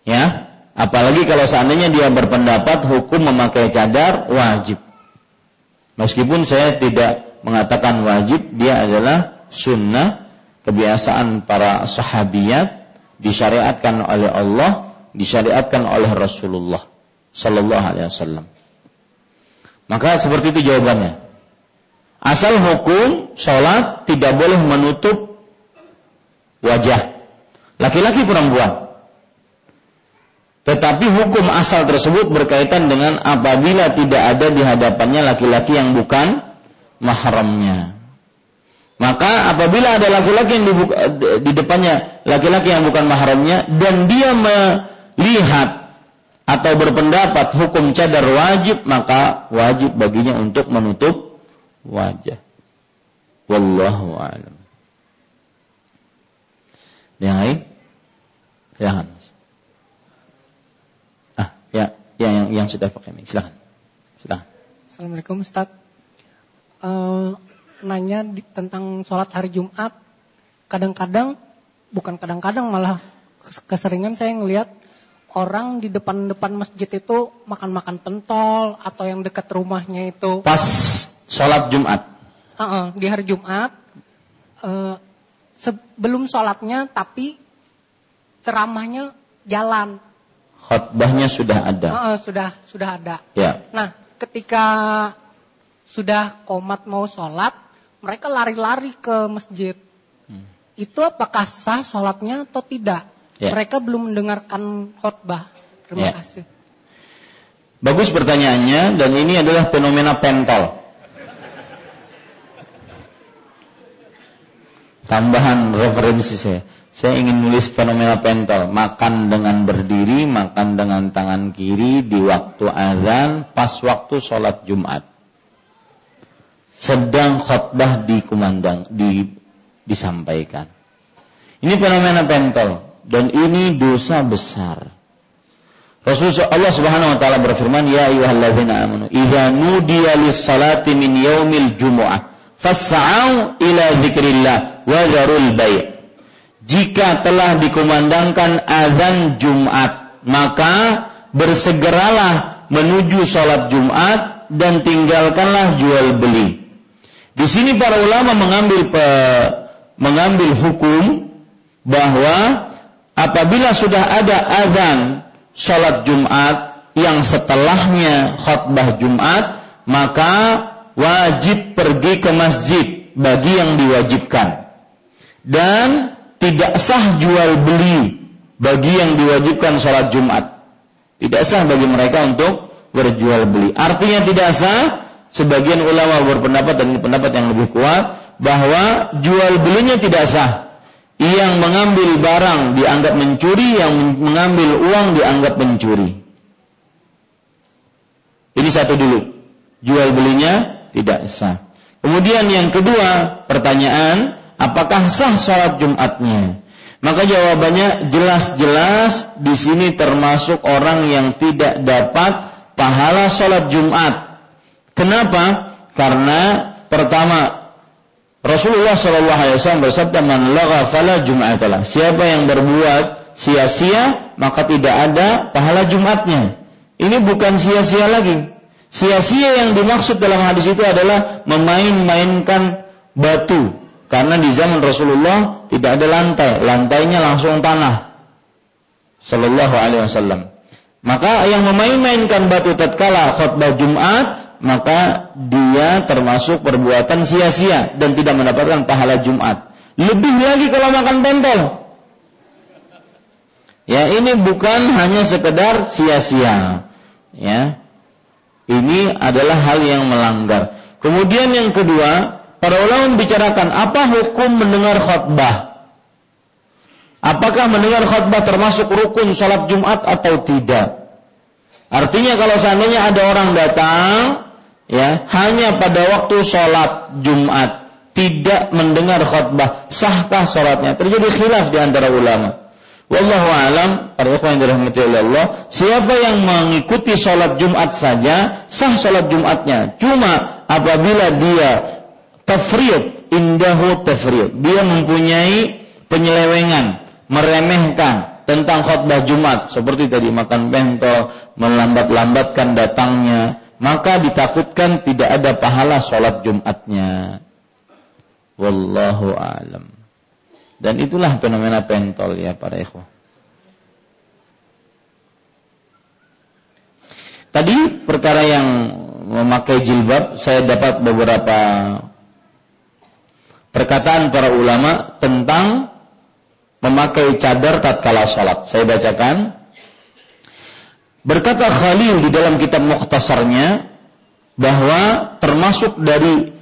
Ya, apalagi kalau seandainya dia berpendapat hukum memakai cadar wajib. Meskipun saya tidak mengatakan wajib, dia adalah sunnah kebiasaan para sahabiat disyariatkan oleh Allah, disyariatkan oleh Rasulullah Sallallahu Alaihi Wasallam. Maka seperti itu jawabannya. Asal hukum sholat tidak boleh menutup wajah laki-laki perempuan. Tetapi hukum asal tersebut berkaitan dengan apabila tidak ada di hadapannya laki-laki yang bukan mahramnya. Maka apabila ada laki-laki yang di depannya laki-laki yang bukan mahramnya dan dia melihat atau berpendapat hukum cadar wajib, maka wajib baginya untuk menutup wajah. Wallahu a'lam. Yang lain? Silahkan. Ah, ya, ya yang yang sudah pakai ini. Silahkan. Silahkan. Assalamualaikum Ustaz. Uh, nanya di, tentang sholat hari Jumat. Kadang-kadang, bukan kadang-kadang malah keseringan saya ngelihat orang di depan-depan masjid itu makan-makan pentol atau yang dekat rumahnya itu. Pas sholat Jumat. Uh -uh, di hari Jumat uh, sebelum sholatnya tapi ceramahnya jalan. Khotbahnya sudah ada. Uh, uh, sudah sudah ada. Ya. Nah ketika sudah komat mau sholat mereka lari-lari ke masjid. Hmm. Itu apakah sah sholatnya atau tidak? Ya. Mereka belum mendengarkan khotbah. Terima ya. kasih. Bagus pertanyaannya dan ini adalah fenomena pentol. Tambahan referensi saya. Saya ingin nulis fenomena pentol. Makan dengan berdiri, makan dengan tangan kiri di waktu azan, pas waktu sholat Jumat. Sedang khutbah dikumandang, di, disampaikan. Ini fenomena pentol. Dan ini dosa besar. Rasulullah Allah Subhanahu wa taala berfirman, "Ya ayyuhalladzina amanu, idza nudiya lis-salati min yaumil jumu'ah fas'au ila dzikrillah wa dzarul bai'. Jika telah dikumandangkan azan Jumat, maka bersegeralah menuju sholat Jumat dan tinggalkanlah jual beli. Di sini para ulama mengambil pe, mengambil hukum bahwa apabila sudah ada azan sholat Jumat yang setelahnya khutbah Jumat, maka wajib pergi ke masjid bagi yang diwajibkan. Dan tidak sah jual beli bagi yang diwajibkan sholat Jumat. Tidak sah bagi mereka untuk berjual beli. Artinya tidak sah, sebagian ulama berpendapat dan pendapat yang lebih kuat, bahwa jual belinya tidak sah yang mengambil barang dianggap mencuri, yang mengambil uang dianggap mencuri. Ini satu dulu. Jual belinya tidak sah. Kemudian yang kedua, pertanyaan, apakah sah sholat Jumatnya? Maka jawabannya jelas-jelas di sini termasuk orang yang tidak dapat pahala sholat Jumat. Kenapa? Karena pertama Rasulullah Shallallahu Alaihi Wasallam bersabda, "Man fala jum'atalah." Siapa yang berbuat sia-sia, maka tidak ada pahala Jumatnya. Ini bukan sia-sia lagi. Sia-sia yang dimaksud dalam hadis itu adalah memain-mainkan batu. Karena di zaman Rasulullah tidak ada lantai, lantainya langsung tanah. Sallallahu alaihi wasallam. Maka yang memain-mainkan batu tatkala khutbah Jumat maka dia termasuk perbuatan sia-sia dan tidak mendapatkan pahala Jumat. Lebih lagi kalau makan pentol. Ya, ini bukan hanya sekedar sia-sia. Ya. Ini adalah hal yang melanggar. Kemudian yang kedua, para ulama membicarakan apa hukum mendengar khutbah. Apakah mendengar khutbah termasuk rukun sholat Jumat atau tidak? Artinya kalau seandainya ada orang datang ya hanya pada waktu sholat Jumat tidak mendengar khutbah sahkah sholatnya? Terjadi khilaf di antara ulama. Wallahu alam yang dirahmati Allah siapa yang mengikuti sholat Jumat saja sah sholat Jumatnya. Cuma apabila dia tafriyat indahu tafriyat dia mempunyai penyelewengan meremehkan tentang khutbah Jumat. Seperti tadi makan bentol melambat-lambatkan datangnya maka ditakutkan tidak ada pahala sholat Jumatnya. Wallahu alam. Dan itulah fenomena pentol ya para ikhwah. Tadi perkara yang memakai jilbab, saya dapat beberapa perkataan para ulama tentang memakai cadar tatkala sholat. Saya bacakan. Berkata Khalil di dalam kitab Mukhtasarnya bahwa termasuk dari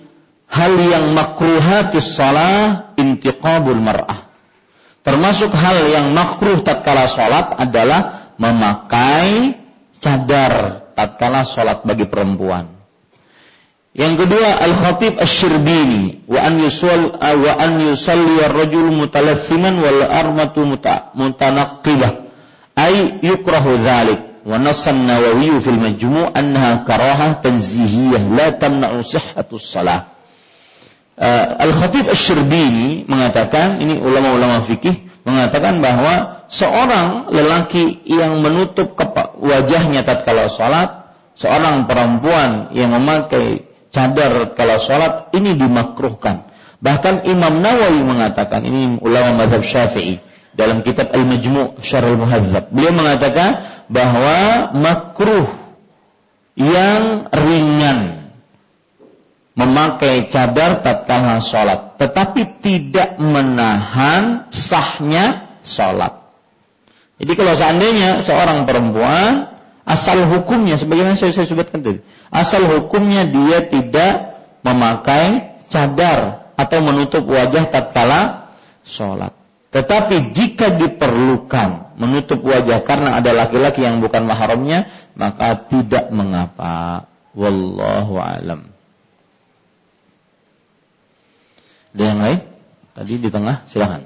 hal yang makruhatis salah intiqabul mar'ah. Termasuk hal yang makruh tatkala salat adalah memakai cadar tatkala salat bagi perempuan. Yang kedua Al-Khatib Asy-Syirbini wa an yusul wa an yusalli ar-rajul mutalathiman wal armatu mutanaqqibah ay yukrahu dzalik ونص النووي في المجموع أنها كراهة تنزيهية لا تمنع صحة الصلاة Al-Khatib Asy-Syirbini mengatakan, ini ulama-ulama fikih mengatakan bahwa seorang lelaki yang menutup wajahnya tatkala salat, seorang perempuan yang memakai cadar kalau salat ini dimakruhkan. Bahkan Imam Nawawi mengatakan, ini ulama mazhab Syafi'i, dalam kitab Al-Majmu' Syarh Al-Muhazzab. Beliau mengatakan bahwa makruh yang ringan memakai cadar tatkala sholat, tetapi tidak menahan sahnya sholat. Jadi kalau seandainya seorang perempuan asal hukumnya sebagaimana saya, saya sebutkan tadi, asal hukumnya dia tidak memakai cadar atau menutup wajah tatkala sholat. Tetapi jika diperlukan menutup wajah karena ada laki-laki yang bukan mahramnya, maka tidak mengapa. Wallahu alam. Ada yang lain? Tadi di tengah, silakan.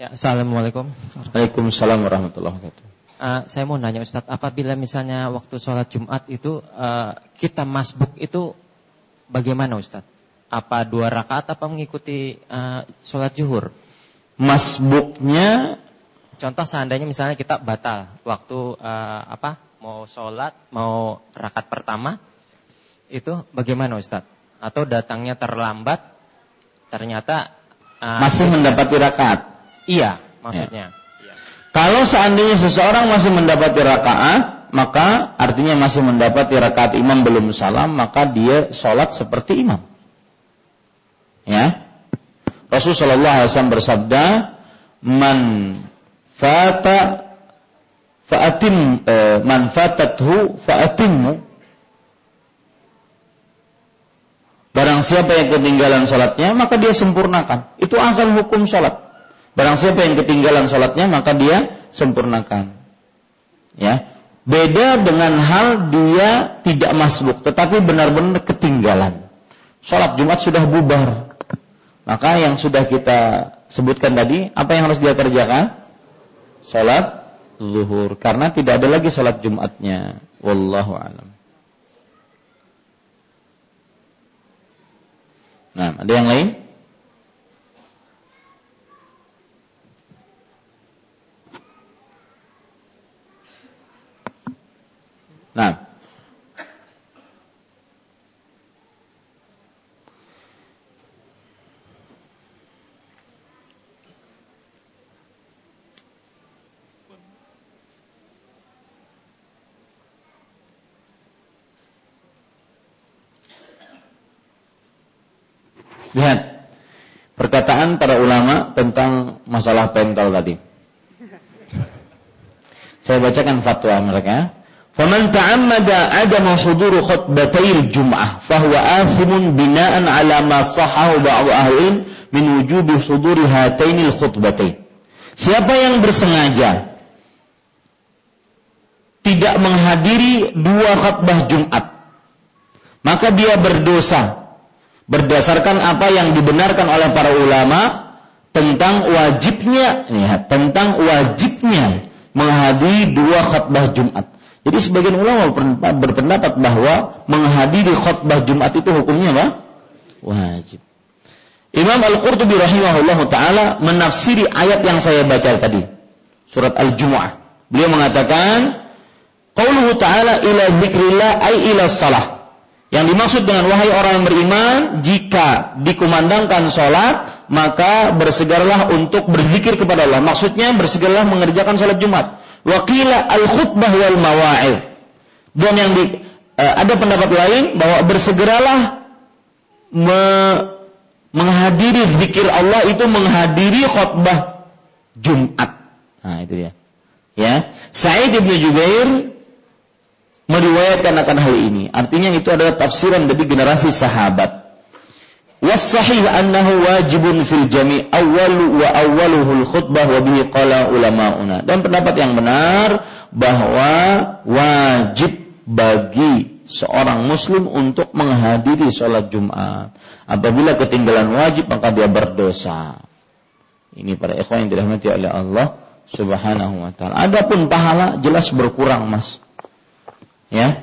Ya, Assalamualaikum. Waalaikumsalam warahmatullahi wabarakatuh. Uh, saya mau nanya Ustadz, apabila misalnya waktu sholat Jumat itu uh, kita masbuk itu bagaimana Ustadz? Apa dua rakaat apa mengikuti uh, sholat zuhur? Masbuknya contoh seandainya misalnya kita batal waktu uh, apa mau sholat mau rakaat pertama itu bagaimana Ustadz? Atau datangnya terlambat ternyata uh, masih mendapati rakaat? Iya, maksudnya. Ya. Kalau seandainya seseorang masih mendapati rakaat, maka artinya masih mendapati rakaat imam belum salam, maka dia sholat seperti imam. Ya, Rasulullah SAW bersabda, "Man fata fa'atim eh, man fatathu fa'atimmu." Barang siapa yang ketinggalan sholatnya, maka dia sempurnakan. Itu asal hukum sholat. Barang siapa yang ketinggalan sholatnya, maka dia sempurnakan. Ya, beda dengan hal dia tidak masbuk, tetapi benar-benar ketinggalan. Sholat Jumat sudah bubar, maka yang sudah kita sebutkan tadi, apa yang harus dia kerjakan? Salat zuhur. Karena tidak ada lagi salat Jumatnya. Wallahu alam. Nah, ada yang lain? Nah, Lihat perkataan para ulama tentang masalah pentol tadi. Saya bacakan fatwa mereka. Faman ta'ammada adama hudur khutbatayil jum'ah fahuwa athimun bina'an ala ma sahahu ba'du ahlin min wujubi huduri hatainil khutbatain. Siapa yang bersengaja tidak menghadiri dua khutbah Jumat, maka dia berdosa berdasarkan apa yang dibenarkan oleh para ulama tentang wajibnya lihat tentang wajibnya menghadiri dua khutbah Jumat. Jadi sebagian ulama berpendapat bahwa menghadiri khutbah Jumat itu hukumnya apa? Wajib. Imam Al-Qurtubi rahimahullah taala menafsiri ayat yang saya baca tadi. Surat Al-Jumu'ah. Beliau mengatakan, Qauluhu ta'ala ila dzikrillah ay ila salah. Yang dimaksud dengan wahai orang yang beriman, jika dikumandangkan sholat, maka bersegeralah untuk berzikir kepada Allah. Maksudnya bersegeralah mengerjakan sholat Jumat. Wakila al khutbah wal mawa'id. Dan yang di, uh, ada pendapat lain bahwa bersegeralah me, menghadiri zikir Allah itu menghadiri khutbah Jumat. Nah itu dia. Ya, Sa'id bin Jubair meriwayatkan akan hal ini. Artinya itu adalah tafsiran dari generasi sahabat. Wajibun fil jami' awwalu wa awwaluhul khutbah wa bihi qala ulama'una. Dan pendapat yang benar bahwa wajib bagi seorang muslim untuk menghadiri sholat Jumat. Apabila ketinggalan wajib maka dia berdosa. Ini para ikhwan yang dirahmati oleh Allah Subhanahu wa taala. Adapun pahala jelas berkurang, Mas ya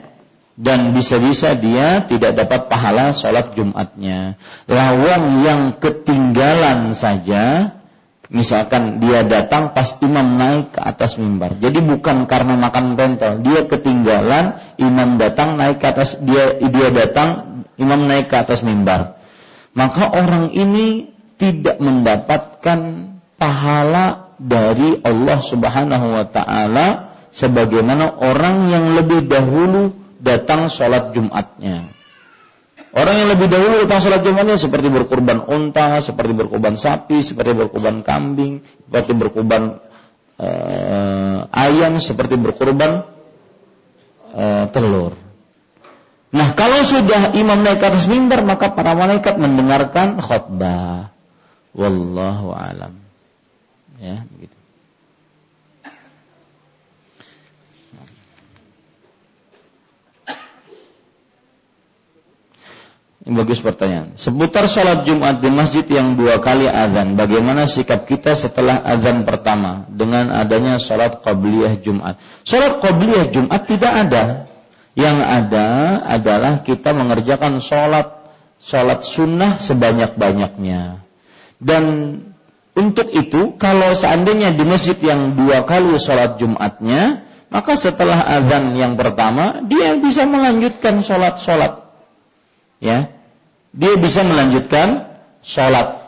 dan bisa-bisa dia tidak dapat pahala sholat Jumatnya. Lawang yang ketinggalan saja, misalkan dia datang pas imam naik ke atas mimbar. Jadi bukan karena makan pentol, dia ketinggalan, imam datang naik ke atas dia dia datang, imam naik ke atas mimbar. Maka orang ini tidak mendapatkan pahala dari Allah Subhanahu wa taala sebagaimana orang yang lebih dahulu datang sholat Jumatnya. Orang yang lebih dahulu datang sholat Jumatnya seperti berkorban unta, seperti berkorban sapi, seperti berkorban kambing, seperti berkorban uh, ayam, seperti berkorban uh, telur. Nah, kalau sudah imam naik ke mimbar, maka para malaikat mendengarkan khutbah. Wallahu alam. Ya, begitu. Ini bagus pertanyaan. Seputar sholat Jumat di masjid yang dua kali azan, bagaimana sikap kita setelah azan pertama dengan adanya sholat qabliyah Jumat? Sholat qabliyah Jumat tidak ada. Yang ada adalah kita mengerjakan sholat sholat sunnah sebanyak-banyaknya. Dan untuk itu kalau seandainya di masjid yang dua kali sholat Jumatnya, maka setelah azan yang pertama dia bisa melanjutkan sholat-sholat. Ya, dia bisa melanjutkan sholat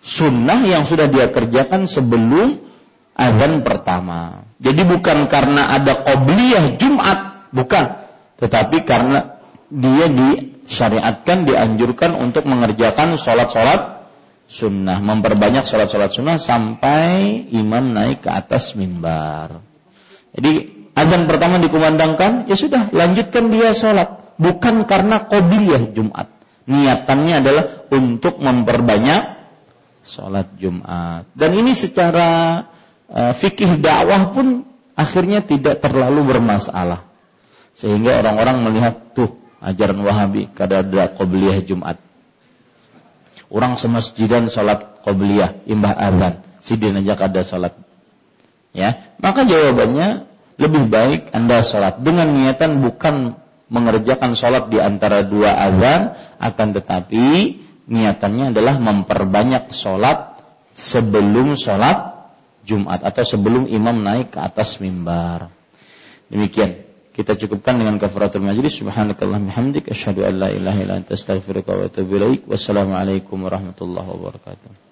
sunnah yang sudah dia kerjakan sebelum azan pertama. Jadi bukan karena ada qobliyah Jumat, bukan. Tetapi karena dia disyariatkan, dianjurkan untuk mengerjakan sholat-sholat sunnah. Memperbanyak sholat-sholat sunnah sampai imam naik ke atas mimbar. Jadi azan pertama dikumandangkan, ya sudah, lanjutkan dia sholat. Bukan karena qobliyah Jumat. Niatannya adalah untuk memperbanyak sholat Jumat. Dan ini secara uh, fikih dakwah pun akhirnya tidak terlalu bermasalah. Sehingga orang-orang melihat tuh ajaran Wahabi kada ada qobliyah Jumat. Orang semasjidan sholat qobliyah, imbah azan, sidin aja kada sholat. Ya, maka jawabannya lebih baik anda sholat dengan niatan bukan mengerjakan sholat di antara dua azan, akan tetapi niatannya adalah memperbanyak sholat sebelum sholat Jumat atau sebelum imam naik ke atas mimbar. Demikian. Kita cukupkan dengan kafaratul majlis. Subhanakallah bihamdik. Asyhadu an la ilaha illa anta wa atubu. Wassalamualaikum warahmatullahi wabarakatuh.